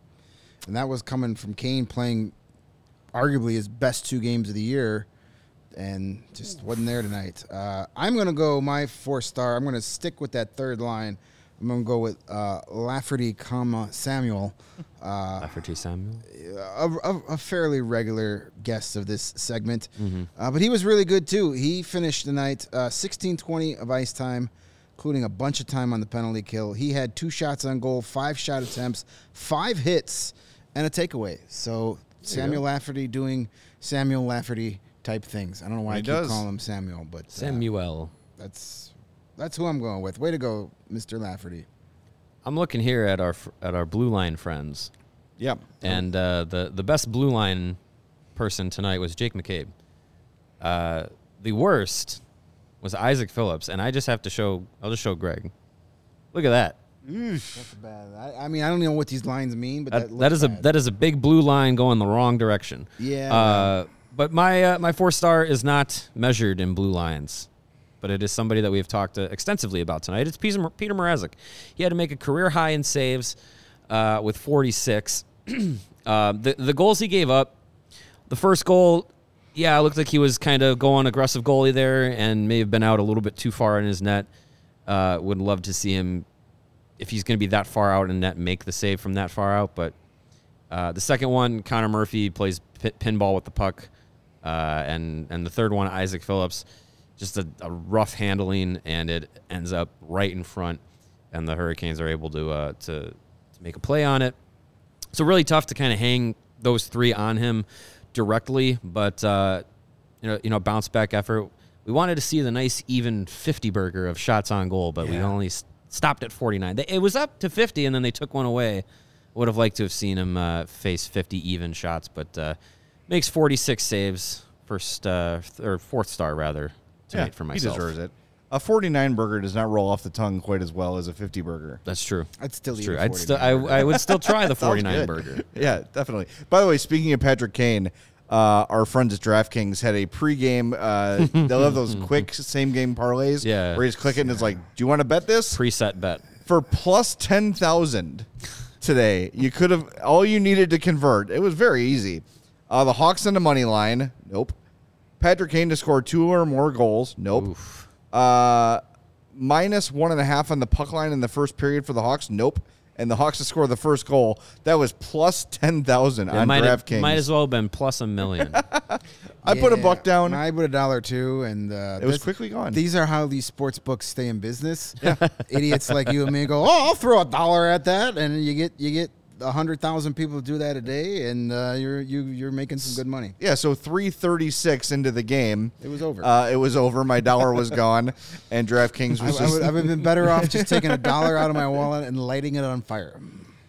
and that was coming from Kane playing arguably his best two games of the year, and just wasn't there tonight. Uh, I'm gonna go my four star. I'm gonna stick with that third line. I'm gonna go with uh, Lafferty, comma Samuel. Uh, Lafferty Samuel. a, a, a fairly regular guest of this segment. Uh, but he was really good too. He finished the night uh, 16 20 of ice time, including a bunch of time on the penalty kill. He had two shots on goal, five shot attempts, five hits, and a takeaway. So Samuel Lafferty doing Samuel Lafferty type things. I don't know why He I keep does. calling him Samuel, but uh, Samuel. that's that's who I'm going with. Way to go, Mr. Lafferty. I'm looking here at our at our blue line friends. Yep. And uh, the the best blue line person tonight was Jake McCabe. Uh, the worst was Isaak Phillips, and I just have to show. I'll just show Greg. Look at that. That's bad. I, I mean, I don't know what these lines mean, but that, That, looks that is a that is a big blue line going the wrong direction. Yeah, Uh, but my uh, my four star is not measured in blue lines, but it is somebody that we have talked uh, extensively about tonight. It's Peter, Peter Mrazek. He had to make a career high in saves uh, with 46. <clears throat> uh, the the goals he gave up, the first goal, yeah, it looked like he was kind of going aggressive goalie there and may have been out a little bit too far in his net. Uh, would love to see him if he's going to be that far out in net make the save from that far out, but. Uh, the second one, Connor Murphy plays pi pinball with the puck, uh, and and the third one, Isaak Phillips, just a, a rough handling, and it ends up right in front, and the Hurricanes are able to uh, to to make a play on it. So really tough to kind of hang those three on him directly, but uh, you know you know bounce back effort. We wanted to see the nice even fifty burger of shots on goal, but we only stopped at forty nine. It was up to fifty, and then they took one away. Would have liked to have seen him uh, face 50 even shots, but uh, makes 46 saves, first uh, th- or fourth star rather tonight for myself. He deserves it. A 49 burger does not roll off the tongue quite as well as a 50 burger. That's true. I'd still That's eat true. a I'd still, 49 I, burger. I would still try <laughs> the 49 good. burger. Yeah, definitely. By the way, speaking of Patrick Kane, uh, our friends at DraftKings had a pregame. Uh, <laughs> they love those quick same game parlays. Yeah. Where you just click it and it's like, do you want to bet this? Preset bet. For plus 10,000 today, you could have, all you needed to convert, it was very easy. Uh, the Hawks on the money line. Nope. Patrick Kane to score two or more goals. Nope. Uh, minus one and a half on the puck line in the first period for the Hawks. Nope. And the Hawks to score the first goal. That was plus ten thousand It on might, have, DraftKings. might as well have been plus a million. <laughs> I put a Yeah, buck down. I put a dollar too, and uh, It was this- quickly gone. These are how these sports books stay in business. <laughs> Idiots like you and me go, oh, I'll throw a dollar at that, and you get you get a hundred thousand people do that a day, and uh, you're you you're making some good money. yeah, so three thirty six into the game, It was over. Uh, it was over. My dollar was gone, and DraftKings I, was I just would, I would have been better off just taking a dollar out of my wallet and lighting it on fire.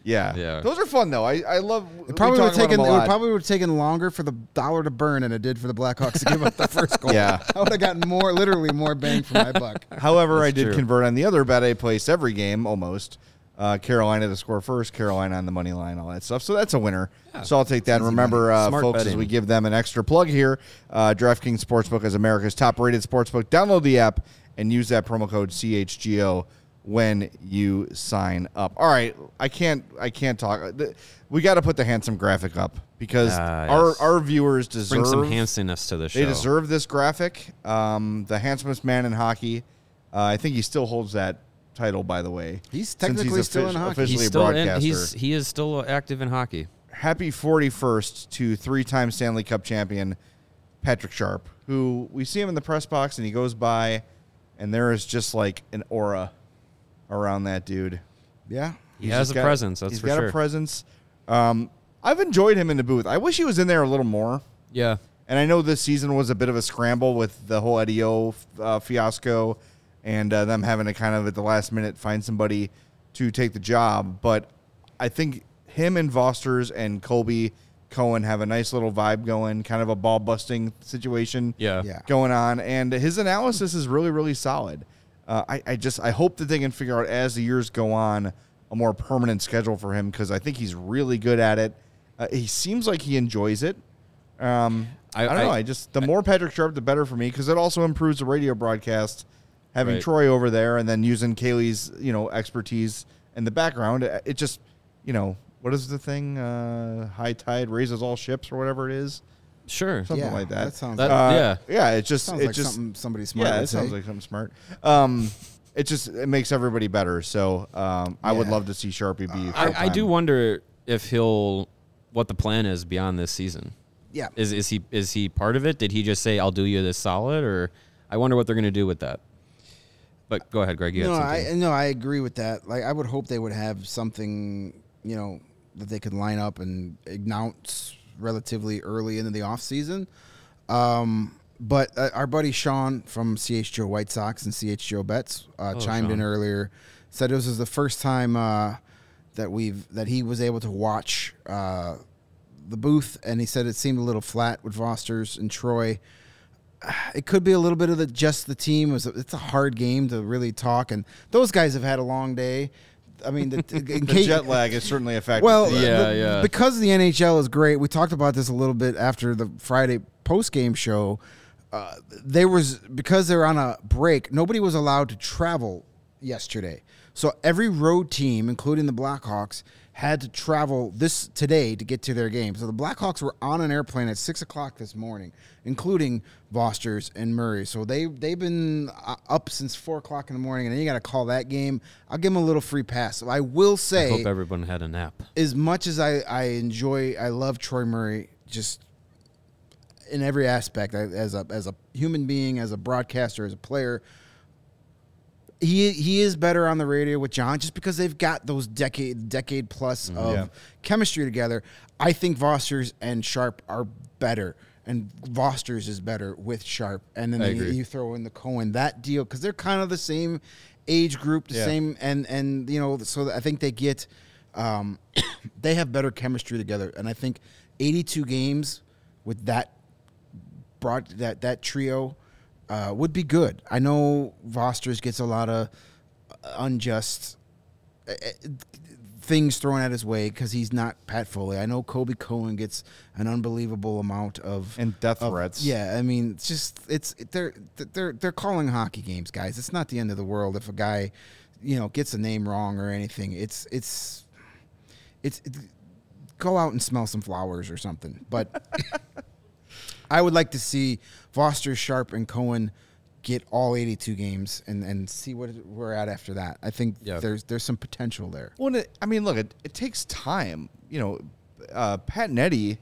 yeah. Yeah. Those are fun though. I, I love. It probably would talk have taken. It would probably would have taken longer for the dollar to burn than it did for the Blackhawks to give up the <laughs> first goal. Yeah. I would have gotten more, literally more bang for my buck. However, I did true. convert on the other bet I place every game almost. Uh, Carolina to score first, Carolina on the money line, all that stuff. So that's a winner. So I'll take that. And Remember, uh, folks, as we give them an extra plug here, uh, DraftKings Sportsbook is America's top-rated sportsbook. Download the app and use that promo code CHGO when you sign up. All right, I can't, I can't talk. We got to put the handsome graphic up because Ah, our yes. our viewers deserve Bring some handsomeness to the show. they deserve this graphic. Um, the handsomest man in hockey. Uh, I think he still holds that title, by the way. He's since technically still offici- in hockey. Officially He's a still in, he's he is still active in hockey. Happy 41st to three-time Stanley Cup champion Patrick Sharp, who we see him in the press box and he goes by, and there is just like an aura around that dude. Yeah. He has a got- presence. That's he's for got sure. a presence. Um, I've enjoyed him in the booth. I wish he was in there a little more. yeah. And I know this season was a bit of a scramble with the whole Eddie O uh, fiasco and uh, them having to kind of at the last minute find somebody to take the job. But I think him and Vosters and Colby Cohen have a nice little vibe going, kind of a ball busting situation Yeah. Yeah. going on. And his analysis is really, really solid. Uh, I, I just I hope that they can figure out as the years go on a more permanent schedule for him because I think he's really good at it. Uh, he seems like he enjoys it. Um, I, I- don't know. I- I just the more Patrick Sharp, the better for me because it also improves the radio broadcast. Having Right. Troy over there and then using Caley's you know expertise in the background, it it just you know what is the thing? Uh, high tide raises all ships or whatever it is, Sure. something Yeah, like that. that sounds That- Uh, yeah. yeah. It just Sounds it like just something somebody smart yeah, would it sounds like something smart. Um, it just it makes everybody better. So um, I would love to see Sharpie be. I, I do wonder if he'll what the plan is beyond this season. yeah. Is is he is he part of it? Did he just say I'll do you this solid, or I wonder what they're going to do with that. But go ahead, Greg. You no, I no, I agree with that. Like, I would hope they would have something, you know, that they could line up and announce relatively early into the off season. Um, but uh, our buddy Sean from CHGO White Sox and CHGO Bets uh, Oh, chimed in earlier, said this was the first time uh, that we've that he was able to watch uh, the booth, and he said it seemed a little flat with Vosters and Troy it could be a little bit of the just the team. It was a, it's a hard game to really talk, and those guys have had a long day. I mean, the, <laughs> in The case, jet lag is certainly a factor. well, too. Yeah, the- yeah. Because the NHL is great. We talked about this a little bit after the Friday post game show. Uh, there was because they're on a break. Nobody was allowed to travel yesterday, so every road team, including the Blackhawks, had to travel this today to get to their game. So the Blackhawks were on an airplane at six o'clock this morning, including Vosters and Murray. So they they've been uh, up since four o'clock in the morning, and then you got to call that game. I'll give them a little free pass. So I will say, I hope everyone had a nap. as much as I, I enjoy, I love Troy Murray just in every aspect as a as a human being, as a broadcaster, as a player. He he is better on the radio with John just because they've got those decade decade plus of Yeah. chemistry together. I think Vosters and Sharp are better. And Vosters is better with Sharp, and then you, you throw in the Cohen that deal because they're kind of the same age group, the Yeah. same, and and you know, so I think they get, um, <coughs> they have better chemistry together, and I think 82 games with that brought that that trio uh, would be good. I know Vosters gets a lot of unjust uh, uh, things thrown at his way because he's not Pat Foley. I know Colby Cohen gets an unbelievable amount of And death of- threats. Yeah, I mean, it's just it's they're they're they're calling hockey games, guys. It's not the end of the world if a guy, you know, gets a name wrong or anything. It's it's it's. it- Go out and smell some flowers or something. But <laughs> I would like to see Vosters, Sharp, and Cohen get all 82 games and, and see what we're at after that. I think Yeah. there's there's some potential there. Well, it, I mean, look, it, it takes time. You know, uh, Pat and Eddie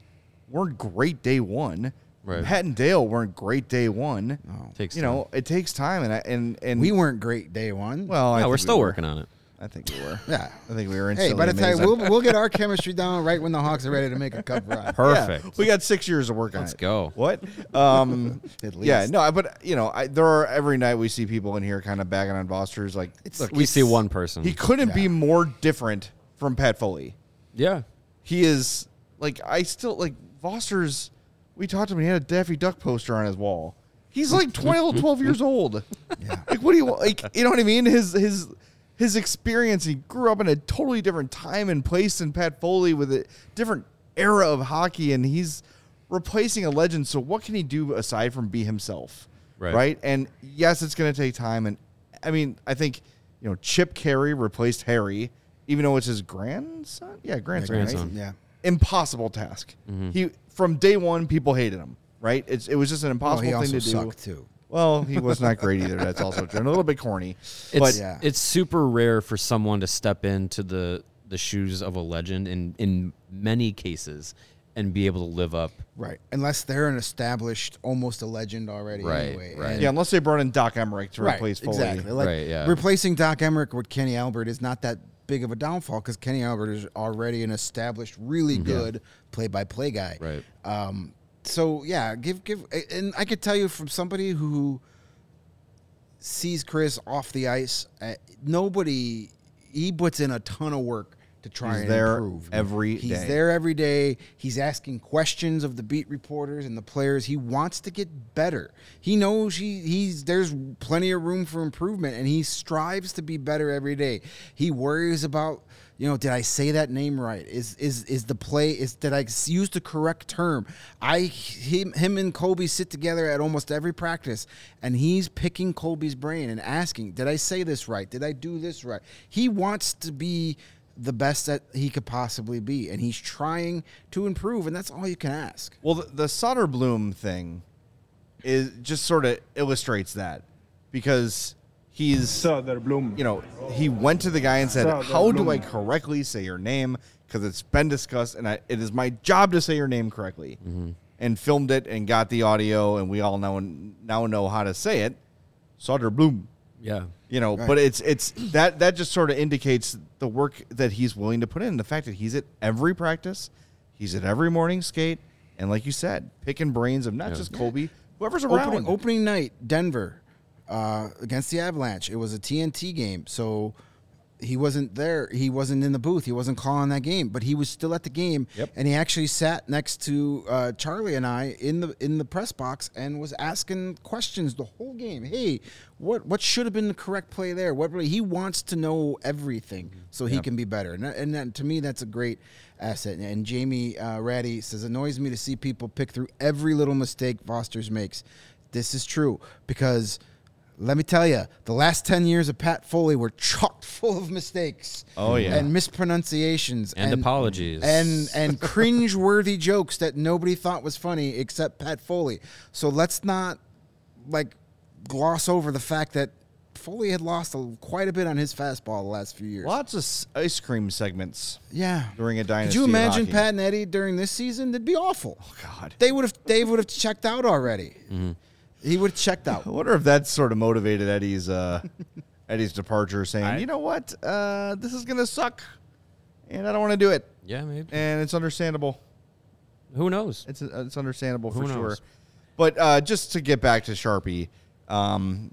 weren't great day one. Right. Pat and Dale weren't great day one. Takes you know, it takes time, and I, and and We weren't great day one. well. I yeah, we're still were. working on it. I think we were. yeah. I think we were. In hey, instantly by the time we'll we'll get our chemistry down right when the Hawks are ready to make a cup run. <laughs> Perfect. Yeah, we got six years of work on Let's it. go. What? Um, <laughs> At Yeah, no, but you know, I, there are every night we see people in here kind of bagging on Vosters. Like, look, We see one person. He couldn't be more different from Pat Foley. yeah. He is like I still like Vosters. We talked to him. He had a Daffy Duck poster on his wall. He's like 12, 12 years old. <laughs> Yeah. Like, what do you want? Like, you know what I mean? His his his experience. He grew up in a totally different time and place than Pat Foley with a different era of hockey, and he's replacing a legend. So what can he do aside from be himself? Right. And yes, it's going to take time. And I mean, I think you know Chip Caray replaced Harry, even though it's his grandson. Yeah, grandson. right? grandson. Yeah. Impossible task. Mm-hmm. He from day one, people hated him. Right. It's, it was just an Well, impossible he thing also to do. sucked too. Well, he was not great either. That's also true. And a little bit corny. It's but Yeah. it's super rare for someone to step into the the shoes of a legend in in many cases and be able to live up. Right. Unless they're an established, almost a legend already. Right, Anyway. right. And- yeah, unless they brought in Doc Emrick to right. replace Foley. Exactly. Like Right, yeah. replacing Doc Emrick with Kenny Albert is not that big of a downfall because Kenny Albert is already an established, really good play-by-play guy. Right. Um, so yeah, give give, and I could tell you from somebody who sees Chris off the ice, uh, nobody he puts in a ton of work to try He's and there improve. every He's day. there every day. He's asking questions of the beat reporters and the players. He wants to get better. He knows he he's there's plenty of room for improvement, and he strives to be better every day. He worries about you know, did I say that name right? Is is is the play is did I use the correct term? I him him and Colby sit together at almost every practice, and he's picking Colby's brain and asking, did I say this right? Did I do this right? He wants to be the best that he could possibly be, and he's trying to improve, and that's all you can ask. Well, the, the Soderblom thing is just sort of illustrates that because he's Söderblom. you know he went to the guy and said, Soderblom. "How do I correctly say your name?" Because it's been discussed, and I, it is my job to say your name correctly. Mm-hmm. And filmed it and got the audio, and we all know now know how to say it. Soderblom. Yeah. You know, Right. but it's it's that that just sort of indicates the work that he's willing to put in. The fact that he's at every practice, he's at every morning skate, and like you said, picking brains of not just Colby, whoever's around. Opening, opening night, Denver uh, against the Avalanche. It was a TNT game, so he wasn't there. He wasn't in the booth. He wasn't calling that game, but he was still at the game. Yep. And he actually sat next to uh, Charlie and I in the in the press box and was asking questions the whole game. Hey, what what should have been the correct play there? What really, he wants to know everything so he can be better. And, that- and that, to me, that's a great asset. And Jamie uh, Ratty says, annoys me to see people pick through every little mistake Vosters makes. This is true because let me tell you, the last 10 years of Pat Foley were chock <laughs> full of mistakes. Oh, yeah. And mispronunciations. And apologies. And, and <laughs> cringe-worthy jokes that nobody thought was funny except Pat Foley. So let's not, like, gloss over the fact that Foley had lost a, quite a bit on his fastball the last few years. Lots of ice cream segments Yeah. during a dynasty. Could you imagine. Pat and Eddie during this season? That'd be awful. Oh God. They would have. Dave would have checked out already. Mm-hmm. He would have checked out. <laughs> I wonder if that sort of motivated Eddie's uh, <laughs> Eddie's departure, saying, I- "You know what? Uh, this is gonna suck, and I don't want to do it." Yeah, maybe. And it's understandable. Who knows? It's it's understandable for Who sure. But uh, just to get back to Sharpie, um,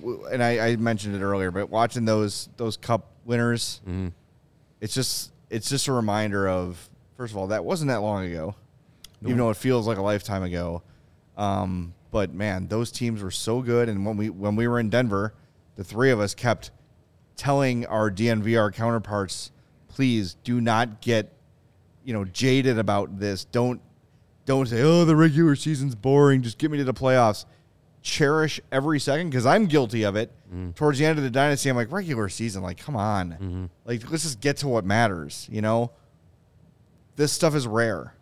w- and I, I mentioned it earlier, but watching those those Cup winners, Mm-hmm. it's just it's just a reminder of first of all that wasn't that long ago, even though it feels like a lifetime ago. Um, but man, those teams were so good, and when we when we were in Denver, the three of us kept telling our DNVR counterparts, please do not get you know jaded about this. Don't don't say, "Oh, the regular season's boring. Just get me to the playoffs." Cherish every second because I'm guilty of it. Mm-hmm. Towards the end of the dynasty, I'm like, regular season, like, come on, mm-hmm. like let's just get to what matters. You know, this stuff is rare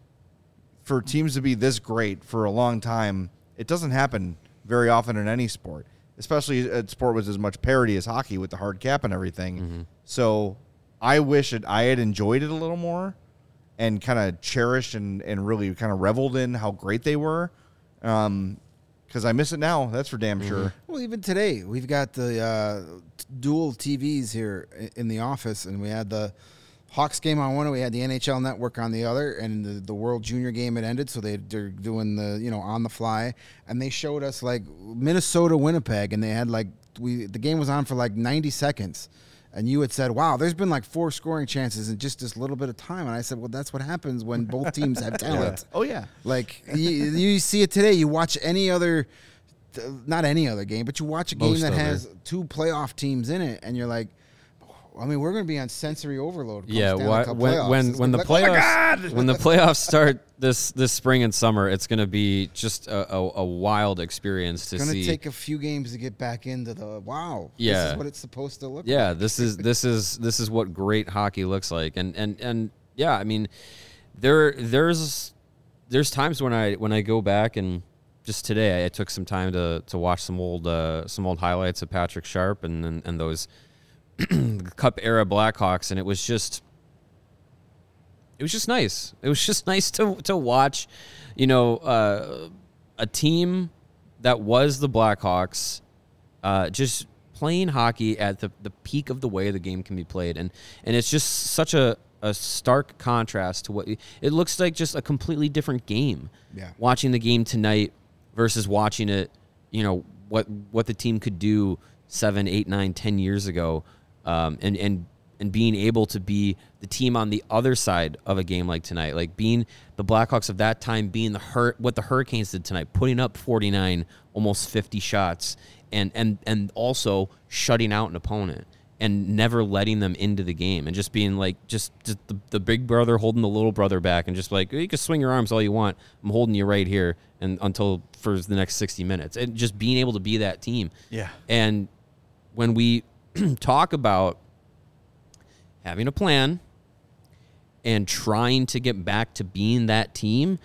for teams to be this great for a long time. It doesn't happen very often in any sport, especially a sport with as much parity as hockey with the hard cap and everything. So I wish it, I had enjoyed it a little more and kind of cherished and, and really kind of reveled in how great they were. Um, because I miss it now. That's for damn sure. Well, even today, we've got the uh, t- dual TVs here in the office, and we had the Hawks game on one, and we had the NHL Network on the other, and the, the World Junior game had ended, so they, they're doing the you know on the fly, and they showed us like Minnesota Winnipeg, and they had like we the game was on for like ninety seconds. And you had said, "Wow, there's been like four scoring chances in just this little bit of time." And I said, "Well, that's what happens when both <laughs> teams have talent." Oh yeah. Like you, you see it today. You watch any other not any other game, but you watch a game Most that other. has two playoff teams in it, and you're like, I mean, we're going to be on sensory overload. Yeah, why, when when when the like, "Oh playoffs God!" when the <laughs> playoffs start this this spring and summer, it's going to be just a, a, a wild experience to It's going to take a few games to get back into the wow. Yeah, this is what it's supposed to look. yeah, like. this is <laughs> this is this is what great hockey looks like, and and and yeah, I mean, there there's there's times when I when I go back and just today I took some time to to watch some old uh, some old highlights of Patrick Sharp and and, and those <clears throat> Cup era Blackhawks, and it was just it was just nice. It was just <laughs> nice to to watch, you know, uh, a team that was the Blackhawks uh, just playing hockey at the, the peak of the way the game can be played, and and it's just such a a stark contrast to what it looks like just a completely different game. Yeah. Watching the game tonight versus watching it, you know what what the team could do seven, eight, nine, ten years ago, um, and and and being able to be the team on the other side of a game like tonight, like being the Blackhawks of that time, being the hurt what the Hurricanes did tonight, putting up forty nine, almost fifty shots, and and and also shutting out an opponent and never letting them into the game and just being like just, just the, the big brother holding the little brother back and just like you can swing your arms all you want. I'm holding you right here and until for the next 60 minutes. And just being able to be that team. Yeah. and when we <clears throat> talk about having a plan and trying to get back to being that team,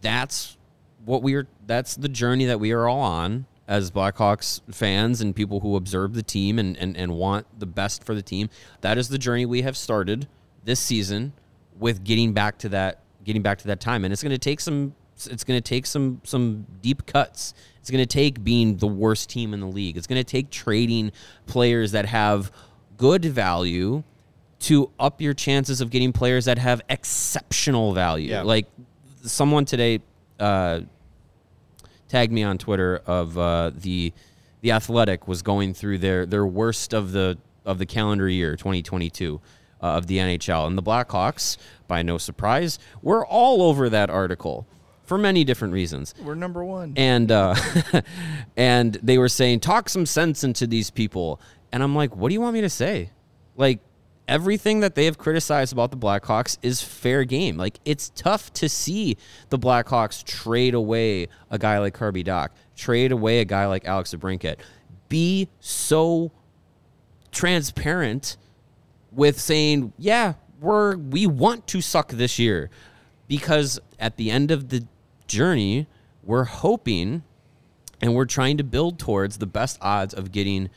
that's what we are that's the journey that we are all on as Blackhawks fans and people who observe the team and, and, and want the best for the team. That is the journey we have started this season with getting back to that getting back to that time. And it's gonna take some it's gonna take some some deep cuts. It's gonna take being the worst team in the league. It's gonna take trading players that have good value to up your chances of getting players that have exceptional value. Yeah. Like someone today uh, tagged me on Twitter of uh, the the Athletic was going through their their worst of the of the calendar year 2022 uh, of the NHL and the Blackhawks by no surprise were all over that article for many different reasons We're number one. and uh, <laughs> and they were saying talk some sense into these people and i'm like what do you want me to say like everything that they have criticized about the blackhawks is fair game like it's tough to see the blackhawks trade away a guy like Kirby Dach trade away a guy like alex DeBrincat. be so transparent with saying, "Yeah, we're we want to suck this year," because at the end of the journey, we're hoping and we're trying to build towards the best odds of getting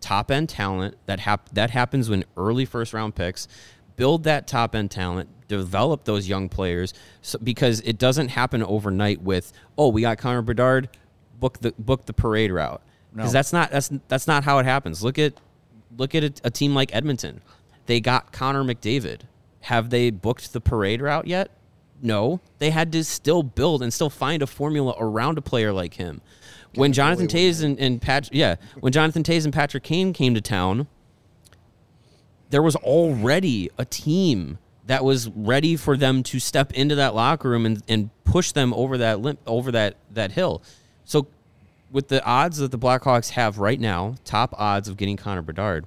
top end talent that hap- that happens when early first round picks build that top end talent develop those young players so, because it doesn't happen overnight with oh we got Connor Bedard book the book the parade route. Because No. that's not that's that's not how it happens. Look at look at a, a team like Edmonton. They got Connor McDavid. Have they booked the parade route yet no they had to still build and still find a formula around a player like him when Jonathan Toews and, and Pat, yeah, when Jonathan Toews and Patrick Kane came to town, there was already a team that was ready for them to step into that locker room and, and push them over that limp, over that that hill. So, with the odds that the Blackhawks have right now, top odds of getting Connor Bedard,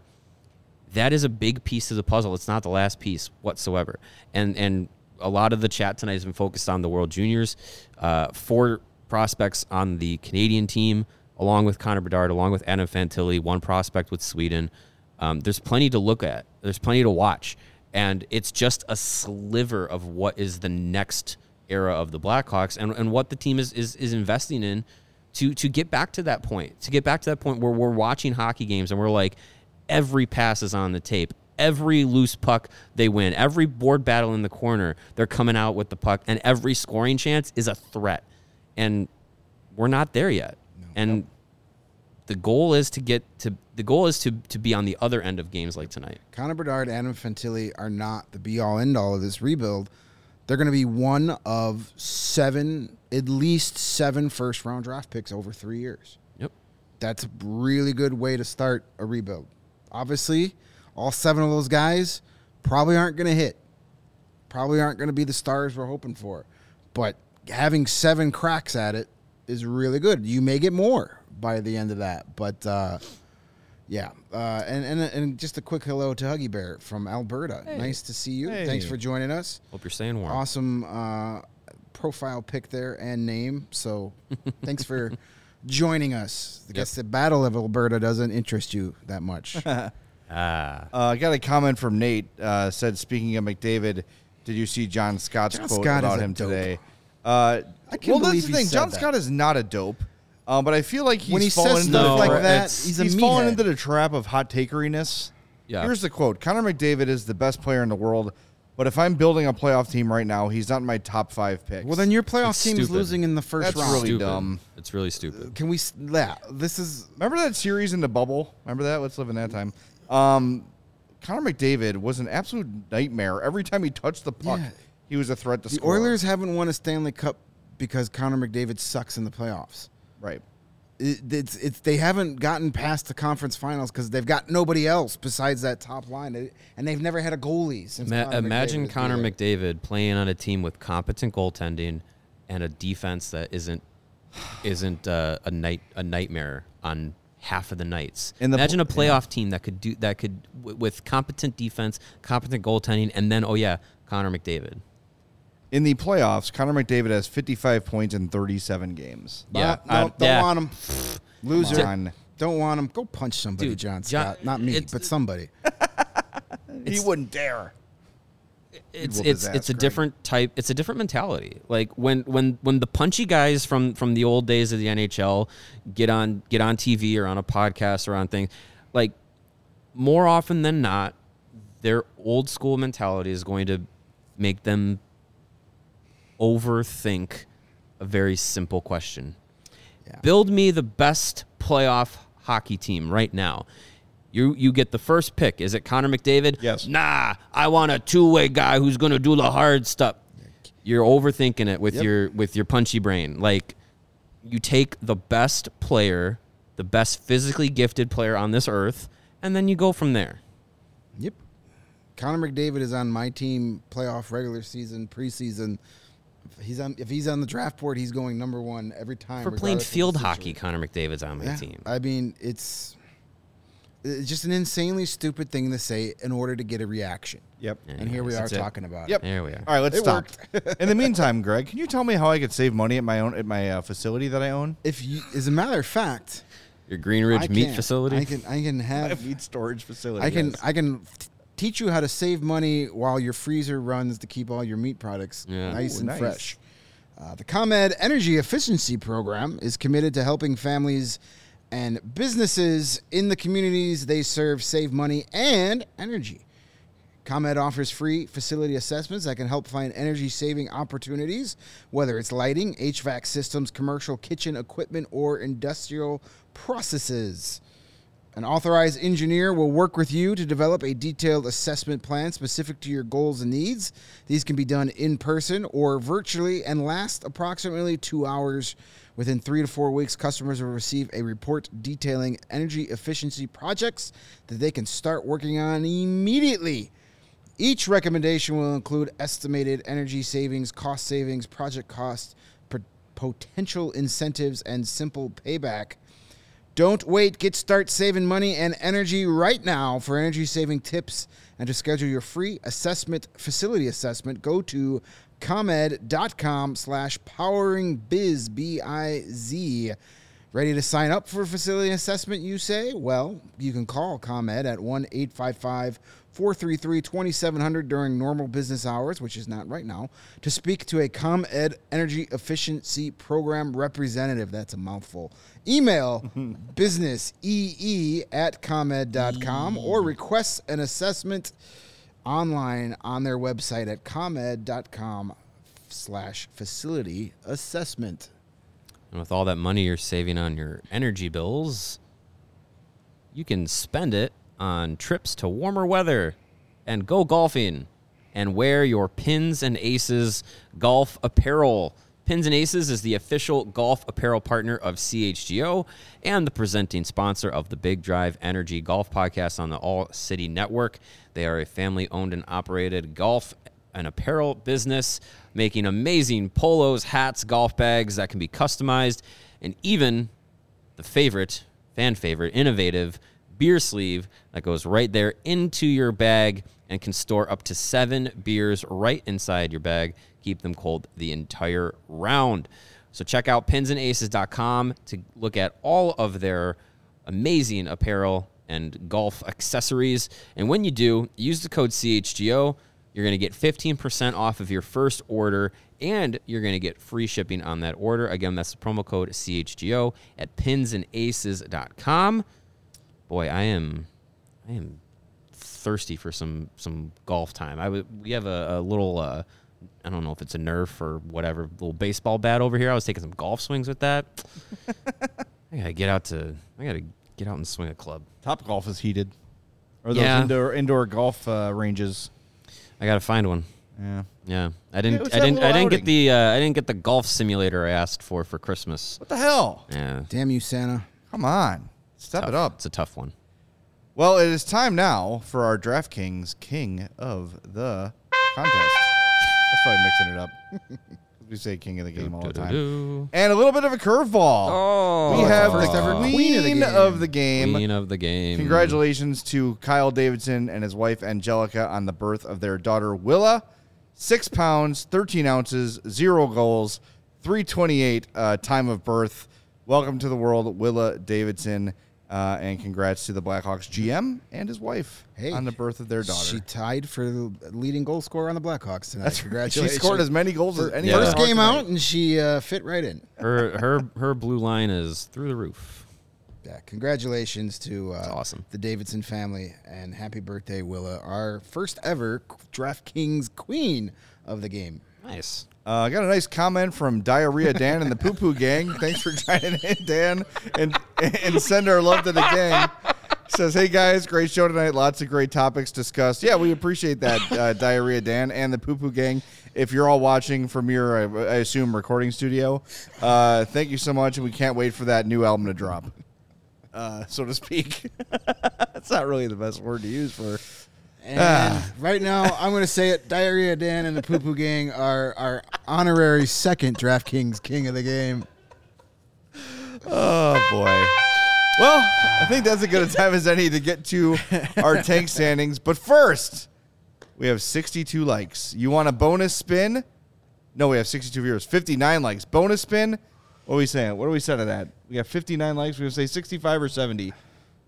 that is a big piece of the puzzle. It's not the last piece whatsoever. And and a lot of the chat tonight has been focused on the World Juniors. Uh, four prospects on the Canadian team, along with Connor Bedard, along with Adam Fantilli, one prospect with Sweden. Um, there's plenty to look at. There's plenty to watch, and it's just a sliver of what is the next era of the Blackhawks and, and what the team is, is is investing in to to get back to that point. To get back to that point where we're watching hockey games and we're like, every pass is on the tape. Every loose puck they win. Every board battle in the corner, they're coming out with the puck, and every scoring chance is a threat. And we're not there yet. And the goal is to get to the goal is to to be on the other end of games like tonight. Connor Bedard, Adam Fantilli are not the be all end all of this rebuild. They're going to be one of seven, at least seven first round draft picks over three years. Yep. That's a really good way to start a rebuild. Obviously, all seven of those guys probably aren't going to hit, probably aren't going to be the stars we're hoping for. But having seven cracks at it is really good. You may get more, by the end of that. But uh, yeah, uh, and, and and just a quick hello to Huggy Bear from Alberta. Nice to see you. Hey. Thanks for joining us. Hope you're staying warm. Awesome uh, profile pic there and name. So <laughs> thanks for joining us. I guess the Battle of Alberta doesn't interest you that much. <laughs> Ah, Uh, I got a comment from Nate. Uh, said, speaking of McDavid, did you see John Scott's John quote Scott about him dope. today? Uh, I can't well, that's the thing. John that. Scott is not a dope, uh, but I feel like he's when he fallen says stuff the like that, he's a he's fallen into the trap of hot takeriness. Yeah. Here's the quote: Connor McDavid is the best player in the world, but if I'm building a playoff team right now, he's not in my top five picks. well, then your playoff It's team is stupid. losing in the first That's round. That's really stupid. dumb. It's really stupid. Can we? Yeah, this is Remember that series in the bubble? Remember that? Let's live in that time. Um, Connor McDavid was an absolute nightmare. Every time he touched the puck, Yeah. he was a threat to the score. Oilers haven't won a Stanley Cup because Connor McDavid sucks in the playoffs. right? It, it's it's they haven't gotten past the conference finals because they've got nobody else besides that top line, It- and they've never had a goalie since. Ma- Connor imagine McDavid has Connor been there. McDavid playing on a team with competent goaltending and a defense that isn't <sighs> isn't uh, a night a nightmare on half of the nights. In the imagine a pl- playoff team that could do that could w- with competent defense, competent goaltending, and then oh yeah, Connor McDavid. In the playoffs, Connor McDavid has 55 points in 37 games. Yeah, no, I- don't yeah. want him. Loser. Come on. Don't want him. Go punch somebody, Dude, John John- Scott. Not me, but somebody. <laughs> He wouldn't dare. It's it's it's a different type it's a different mentality like when when when the punchy guys from from the old days of the NHL get on get on TV or on a podcast or on things like more often than not their old school mentality is going to make them overthink a very simple question Yeah. build me the best playoff hockey team right now. You you get the first pick. Is it Connor McDavid? Yes. Nah, I want a two way guy who's gonna do the hard stuff. You're overthinking it with Yep. your with your punchy brain. Like you take the best player, the best physically gifted player on this earth, and then you go from there. Yep. Connor McDavid is on my team playoff regular season, preseason. If he's on if he's on the draft board, he's going number one every time. For playing regardless of the field hockey, Connor McDavid's on my Yeah, team. I mean, it's just an insanely stupid thing to say in order to get a reaction. Yep. And here we are that's it. talking about Yep. it. There we are. All right, let's It stop. <laughs> In the meantime, Greg, can you tell me how I could save money at my own at my uh, facility that I own? If you, as a matter of fact, Your Greenridge I meat can- facility. I can I can <laughs> have meat storage facility. I can yes. I can t- teach you how to save money while your freezer runs to keep all your meat products Yeah. nice Ooh, and nice. fresh. Uh, the ComEd Energy Efficiency Program is committed to helping families and businesses in the communities they serve save money and energy. ComEd offers free facility assessments that can help find energy saving opportunities, whether it's lighting, HVAC systems, commercial kitchen equipment, or industrial processes. An authorized engineer will work with you to develop a detailed assessment plan specific to your goals and needs. These can be done in person or virtually and last approximately two hours. Within three to four weeks, customers will receive a report detailing energy efficiency projects that they can start working on immediately. Each recommendation will include estimated energy savings, cost savings, project costs, pot- potential incentives, and simple payback. Don't wait. Get start saving money and energy right now. For energy saving tips and to schedule your free assessment facility assessment, go to comed.com slash poweringbiz, B-I-Z. Ready to sign up for facility assessment, you say? Well, you can call ComEd at 1 855 433 2700 during normal business hours, which is not right now, to speak to a ComEd Energy Efficiency Program representative. That's a mouthful. Email <laughs> businessee at comed.com or request an assessment online on their website at comed.com slash facility assessment. And with all that money you're saving on your energy bills, you can spend it on trips to warmer weather and go golfing and wear your Pins and Aces golf apparel. Pins and Aces is the official golf apparel partner of CHGO and the presenting sponsor of the Big Drive Energy Golf Podcast on the All City Network. They are a family owned and operated golf and apparel business making amazing polos, hats, golf bags that can be customized and even the favorite, fan favorite, innovative beer sleeve that goes right there into your bag and can store up to seven beers right inside your bag. Keep them cold the entire round. So check out pinsandaces.com to look at all of their amazing apparel and golf accessories. And when you do, use the code CHGO. You're going to get 15% off of your first order and you're going to get free shipping on that order. Again, that's the promo code CHGO at pinsandaces.com. Boy, I am I am thirsty for some some golf time. I would we have a, a little uh, I don't know if it's a Nerf or whatever little baseball bat over here. I was taking some golf swings with that. <laughs> I gotta get out to I gotta get out and swing a club. Top golf is heated, or those Yeah. indoor indoor golf uh, ranges. I gotta find one. Yeah. Yeah, I didn't. I didn't. I didn't outing. get the. Uh, I didn't get the golf simulator I asked for for Christmas. What the hell? Yeah, Damn you, Santa. Come on, step tough. it up. It's a tough one. Well, it is time now for our DraftKings King of the Contest. That's probably mixing it up. <laughs> we say King of the Game all the time. And a little bit of a curveball. Oh, we have the ever Queen, Queen of the Game. of the Game. Queen of the game. Congratulations to Kyle Davidson and his wife Angelica on the birth of their daughter Willa. Six pounds, 13 ounces, zero goals, 328 uh, time of birth. Welcome to the world, Willa Davidson. Uh, and congrats to the Blackhawks GM and his wife Hey, on the birth of their daughter. She tied for the leading goal scorer on the Blackhawks tonight. That's right. She scored as many goals as any Yeah. First Blackhawk game tonight. out, and she uh, fit right in. Her her her blue line is through the roof. Yeah, congratulations to uh, awesome. the Davidson family, and happy birthday, Willa, our first ever DraftKings queen of the game. Nice. Uh, I got a nice comment from Diarrhea Dan and the Poo Poo Gang. Thanks for joining in, Dan, and and send our love to the gang. Says, hey guys, great show tonight. Lots of great topics discussed. Yeah, we appreciate that, uh, Diarrhea Dan and the Poo Poo Gang. If you're all watching from your, I, I assume, recording studio, uh, thank you so much, and we can't wait for that new album to drop, uh, so to speak. <laughs> That's not really the best word to use for. And Ah. right now, I'm going to say it: Diarrhea Dan and the Poo Poo Gang are our honorary second DraftKings king of the game. Oh boy. Well, I think that's as good a time as any to get to our tank standings. But first, we have 62 likes. You want a bonus spin? No, we have 62 viewers. 59 likes. Bonus spin? What are we saying? What are we set to that? We got 59 likes. We're going to say 65 or 70. We're going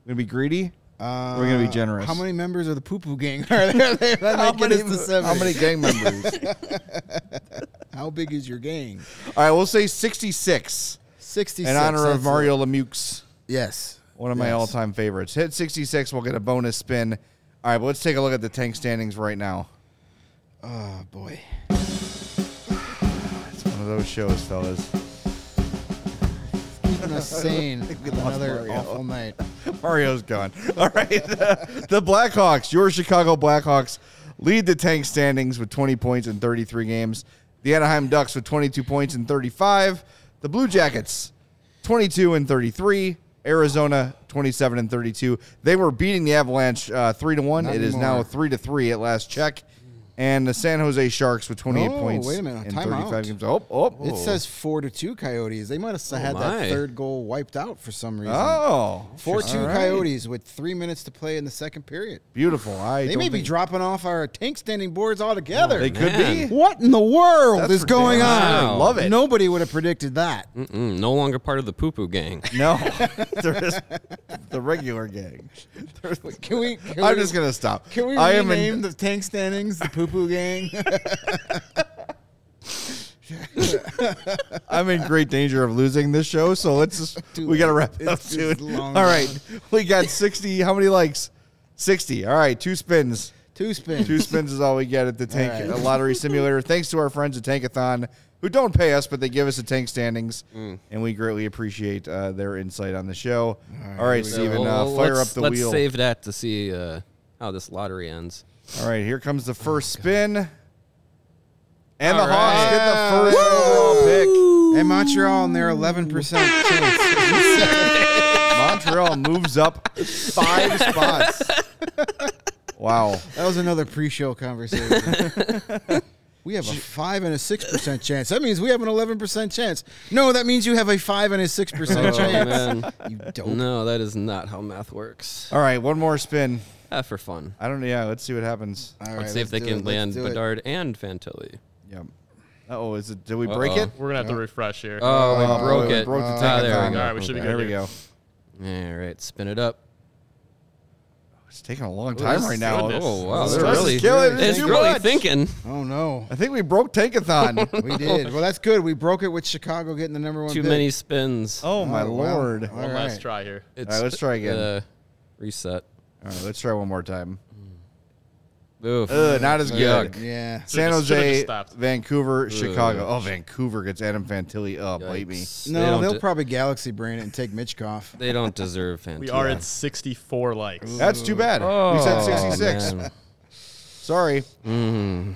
to be greedy? Uh, We're gonna be generous. How many members of the Poo Poo Gang are there? <laughs> How many, us seven. how many gang members? <laughs> How big is your gang? All right, we'll say 66 Sixty-six. in honor of Mario it. Lemieux. Yes, One of my Yes. all-time favorites. Hit 66, we'll get a bonus spin. All right, but let's take a look at the tank standings right now. Oh boy. <sighs> It's one of those shows, fellas. Keeping us sane. Another Mario. awful night. Mario's gone. <laughs> All right, the, <laughs> the Blackhawks, your Chicago Blackhawks, lead the tank standings with 20 points in 33 games. The Anaheim Ducks with 22 points in 35. The Blue Jackets, 22 and 33. Arizona, 27 and 32. They were beating the Avalanche uh, three to one. Not It is now three to three at last check. And the San Jose Sharks with 28 Oh, points wait a minute, in time 35 out. games. Oh, oh, It oh. says four to two Coyotes. They might have oh, had my. that third goal wiped out for some reason. Oh, four oh, Four two all right. Coyotes with three minutes to play in the second period. Beautiful. I They don't may be dropping off our tank standing boards altogether. They could Man. be. What in the world That's is going on? Wow. Love it. Nobody would have predicted that. Mm-mm, no longer part of the poo poo gang. <laughs> No, <laughs> there is the regular gang. Can we? Can I'm we, just gonna stop. Can we I am rename in, the tank standings the Poo Poo Gang? <laughs> I'm in great danger of losing this show, so let's just <laughs> Too we got to wrap it up It's- soon. long All right, we got 60. How many likes? 60. All right, two spins. Two spins. Two spins is all we get at the Tank All right. Lottery Simulator. Thanks to our friends at Tankathon, who don't pay us, but they give us the tank standings, and we greatly appreciate uh, their insight on the show. All right, here we go. Steven, uh, fire let's, up the let's wheel. save that to see uh, how this lottery ends. All right, here comes the oh, first spin. And All the Hawks right. get the first overall pick. And Montreal and their 11% chance. Montreal moves up five <laughs> spots. Wow. That was another pre-show conversation. <laughs> We have a five and a six percent chance. That means we have an eleven percent chance. No, that means you have a five and a six percent Oh, chance. man. You dope. No, that is not how math works. All right, one more spin. Ah, for fun. I don't know. Yeah, let's see what happens. All right, Let's see if they can it. Land. Bedard and Fantilli. Yep. Oh, is it? Did we break Uh-oh. it? We're gonna have to refresh here. Oh, we Oh, broke we it. broke the ah, there tankathon. we go. All right, we should be There we here. go. All right, spin it up. It's taking a long time This- right now. goodness. Oh wow, This they're really, killing me it's too really much. thinking. Oh no, I think we broke Tankathon. <laughs> we did. <laughs> Well, that's good. We broke it with Chicago getting the number one. Too pick. many spins. oh my Oh, wow. lord! All One last right. try here. It's, All right, let's try again. Uh, reset. All right, let's try one more time. Oof. Ugh, not as good. Yuck. Yeah. San Should've just- should've Jose, just stopped. Vancouver, Chicago. Oh, Vancouver gets Adam Fantilli. Oh, bite me. Yikes. They No, don't they'll de- probably Galaxy brand it and take Michkov. They don't deserve Fantilli. We are at 64 likes. That's too bad. Oh, we said 66. man. Sorry. Mhm.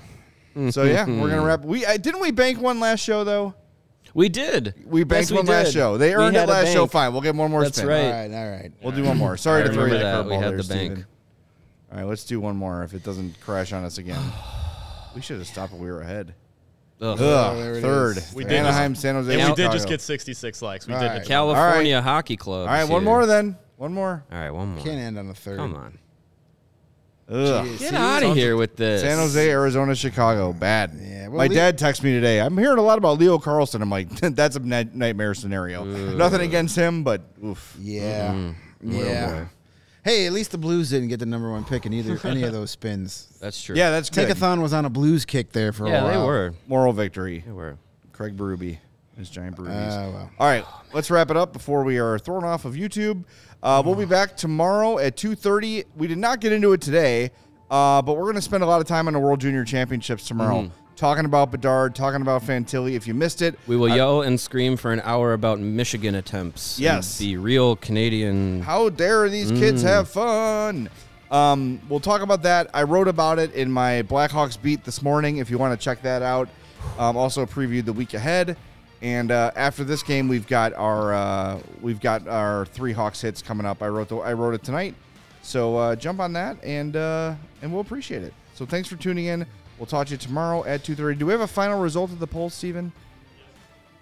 So yeah, we're gonna wrap. We uh, didn't we bank one last show though. We did. We banked Yes, we one last show. They earned it last show. Fine, we'll get one more That's spin. right. All right, all right. We'll do one more. Sorry I to throw you remember that that. We curveball had there, the bank. Steven. All right, let's do one more if it doesn't crash on us again. <sighs> we should have stopped when we were ahead. Ugh. Ugh, oh, there third. We did Anaheim, San Jose, And we did just get 66 likes. We All did. right. it. California Hockey Club. All right, one more then. One more. All right, one more. Can't end on a third. Come on. Ugh. Jeez. Get out of here with this. San Jose, Arizona, Chicago. Bad. Yeah, well, My Le- dad texted me today. I'm hearing a lot about Leo Carlsson. I'm like, <laughs> that's a night- nightmare scenario. Nothing against him, but oof. Yeah. Mm-hmm. Yeah. boy. Hey, at least the Blues didn't get the number one pick in either any of those spins. <laughs> That's true. Yeah, that's good. Tankathon was on a Blues kick there for a yeah, while. they were. Moral victory. They were. Craig Berube, his giant Berubees. Ah, well. All right, let's wrap it up before we are thrown off of YouTube. Uh, we'll be back tomorrow at 2.30. We did not get into it today, uh, but we're going to spend a lot of time on the World Junior Championships tomorrow, talking about Bedard, talking about Fantilli. If you missed it, We will yell and scream for an hour about Michigan attempts. Yes. The real Canadian. How dare these kids have fun? Um, we'll talk about that. I wrote about it in my Blackhawks beat this morning. If you want to check that out, um, also previewed the week ahead. And uh, after this game, we've got our uh, we've got our three Hawks hits coming up. I wrote the, I wrote it tonight, so uh, jump on that and uh, and we'll appreciate it. So thanks for tuning in. We'll talk to you tomorrow at two thirty. Do we have a final result of the poll, Steven?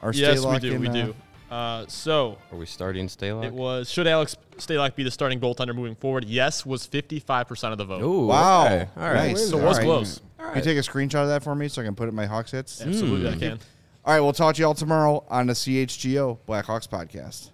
Our stay Yes, we do. in, We uh, do. Uh, so Are we starting Stalock? it was should Alex Stalock be the starting goaltender moving forward? Yes, was 55% of the vote. Ooh, Wow. okay. All right. Nice. So it was right. close. Can you take a screenshot of that for me so I can put it in my Hawks hits? Absolutely, I can. All right, we'll talk to you all tomorrow on the CHGO Blackhawks podcast.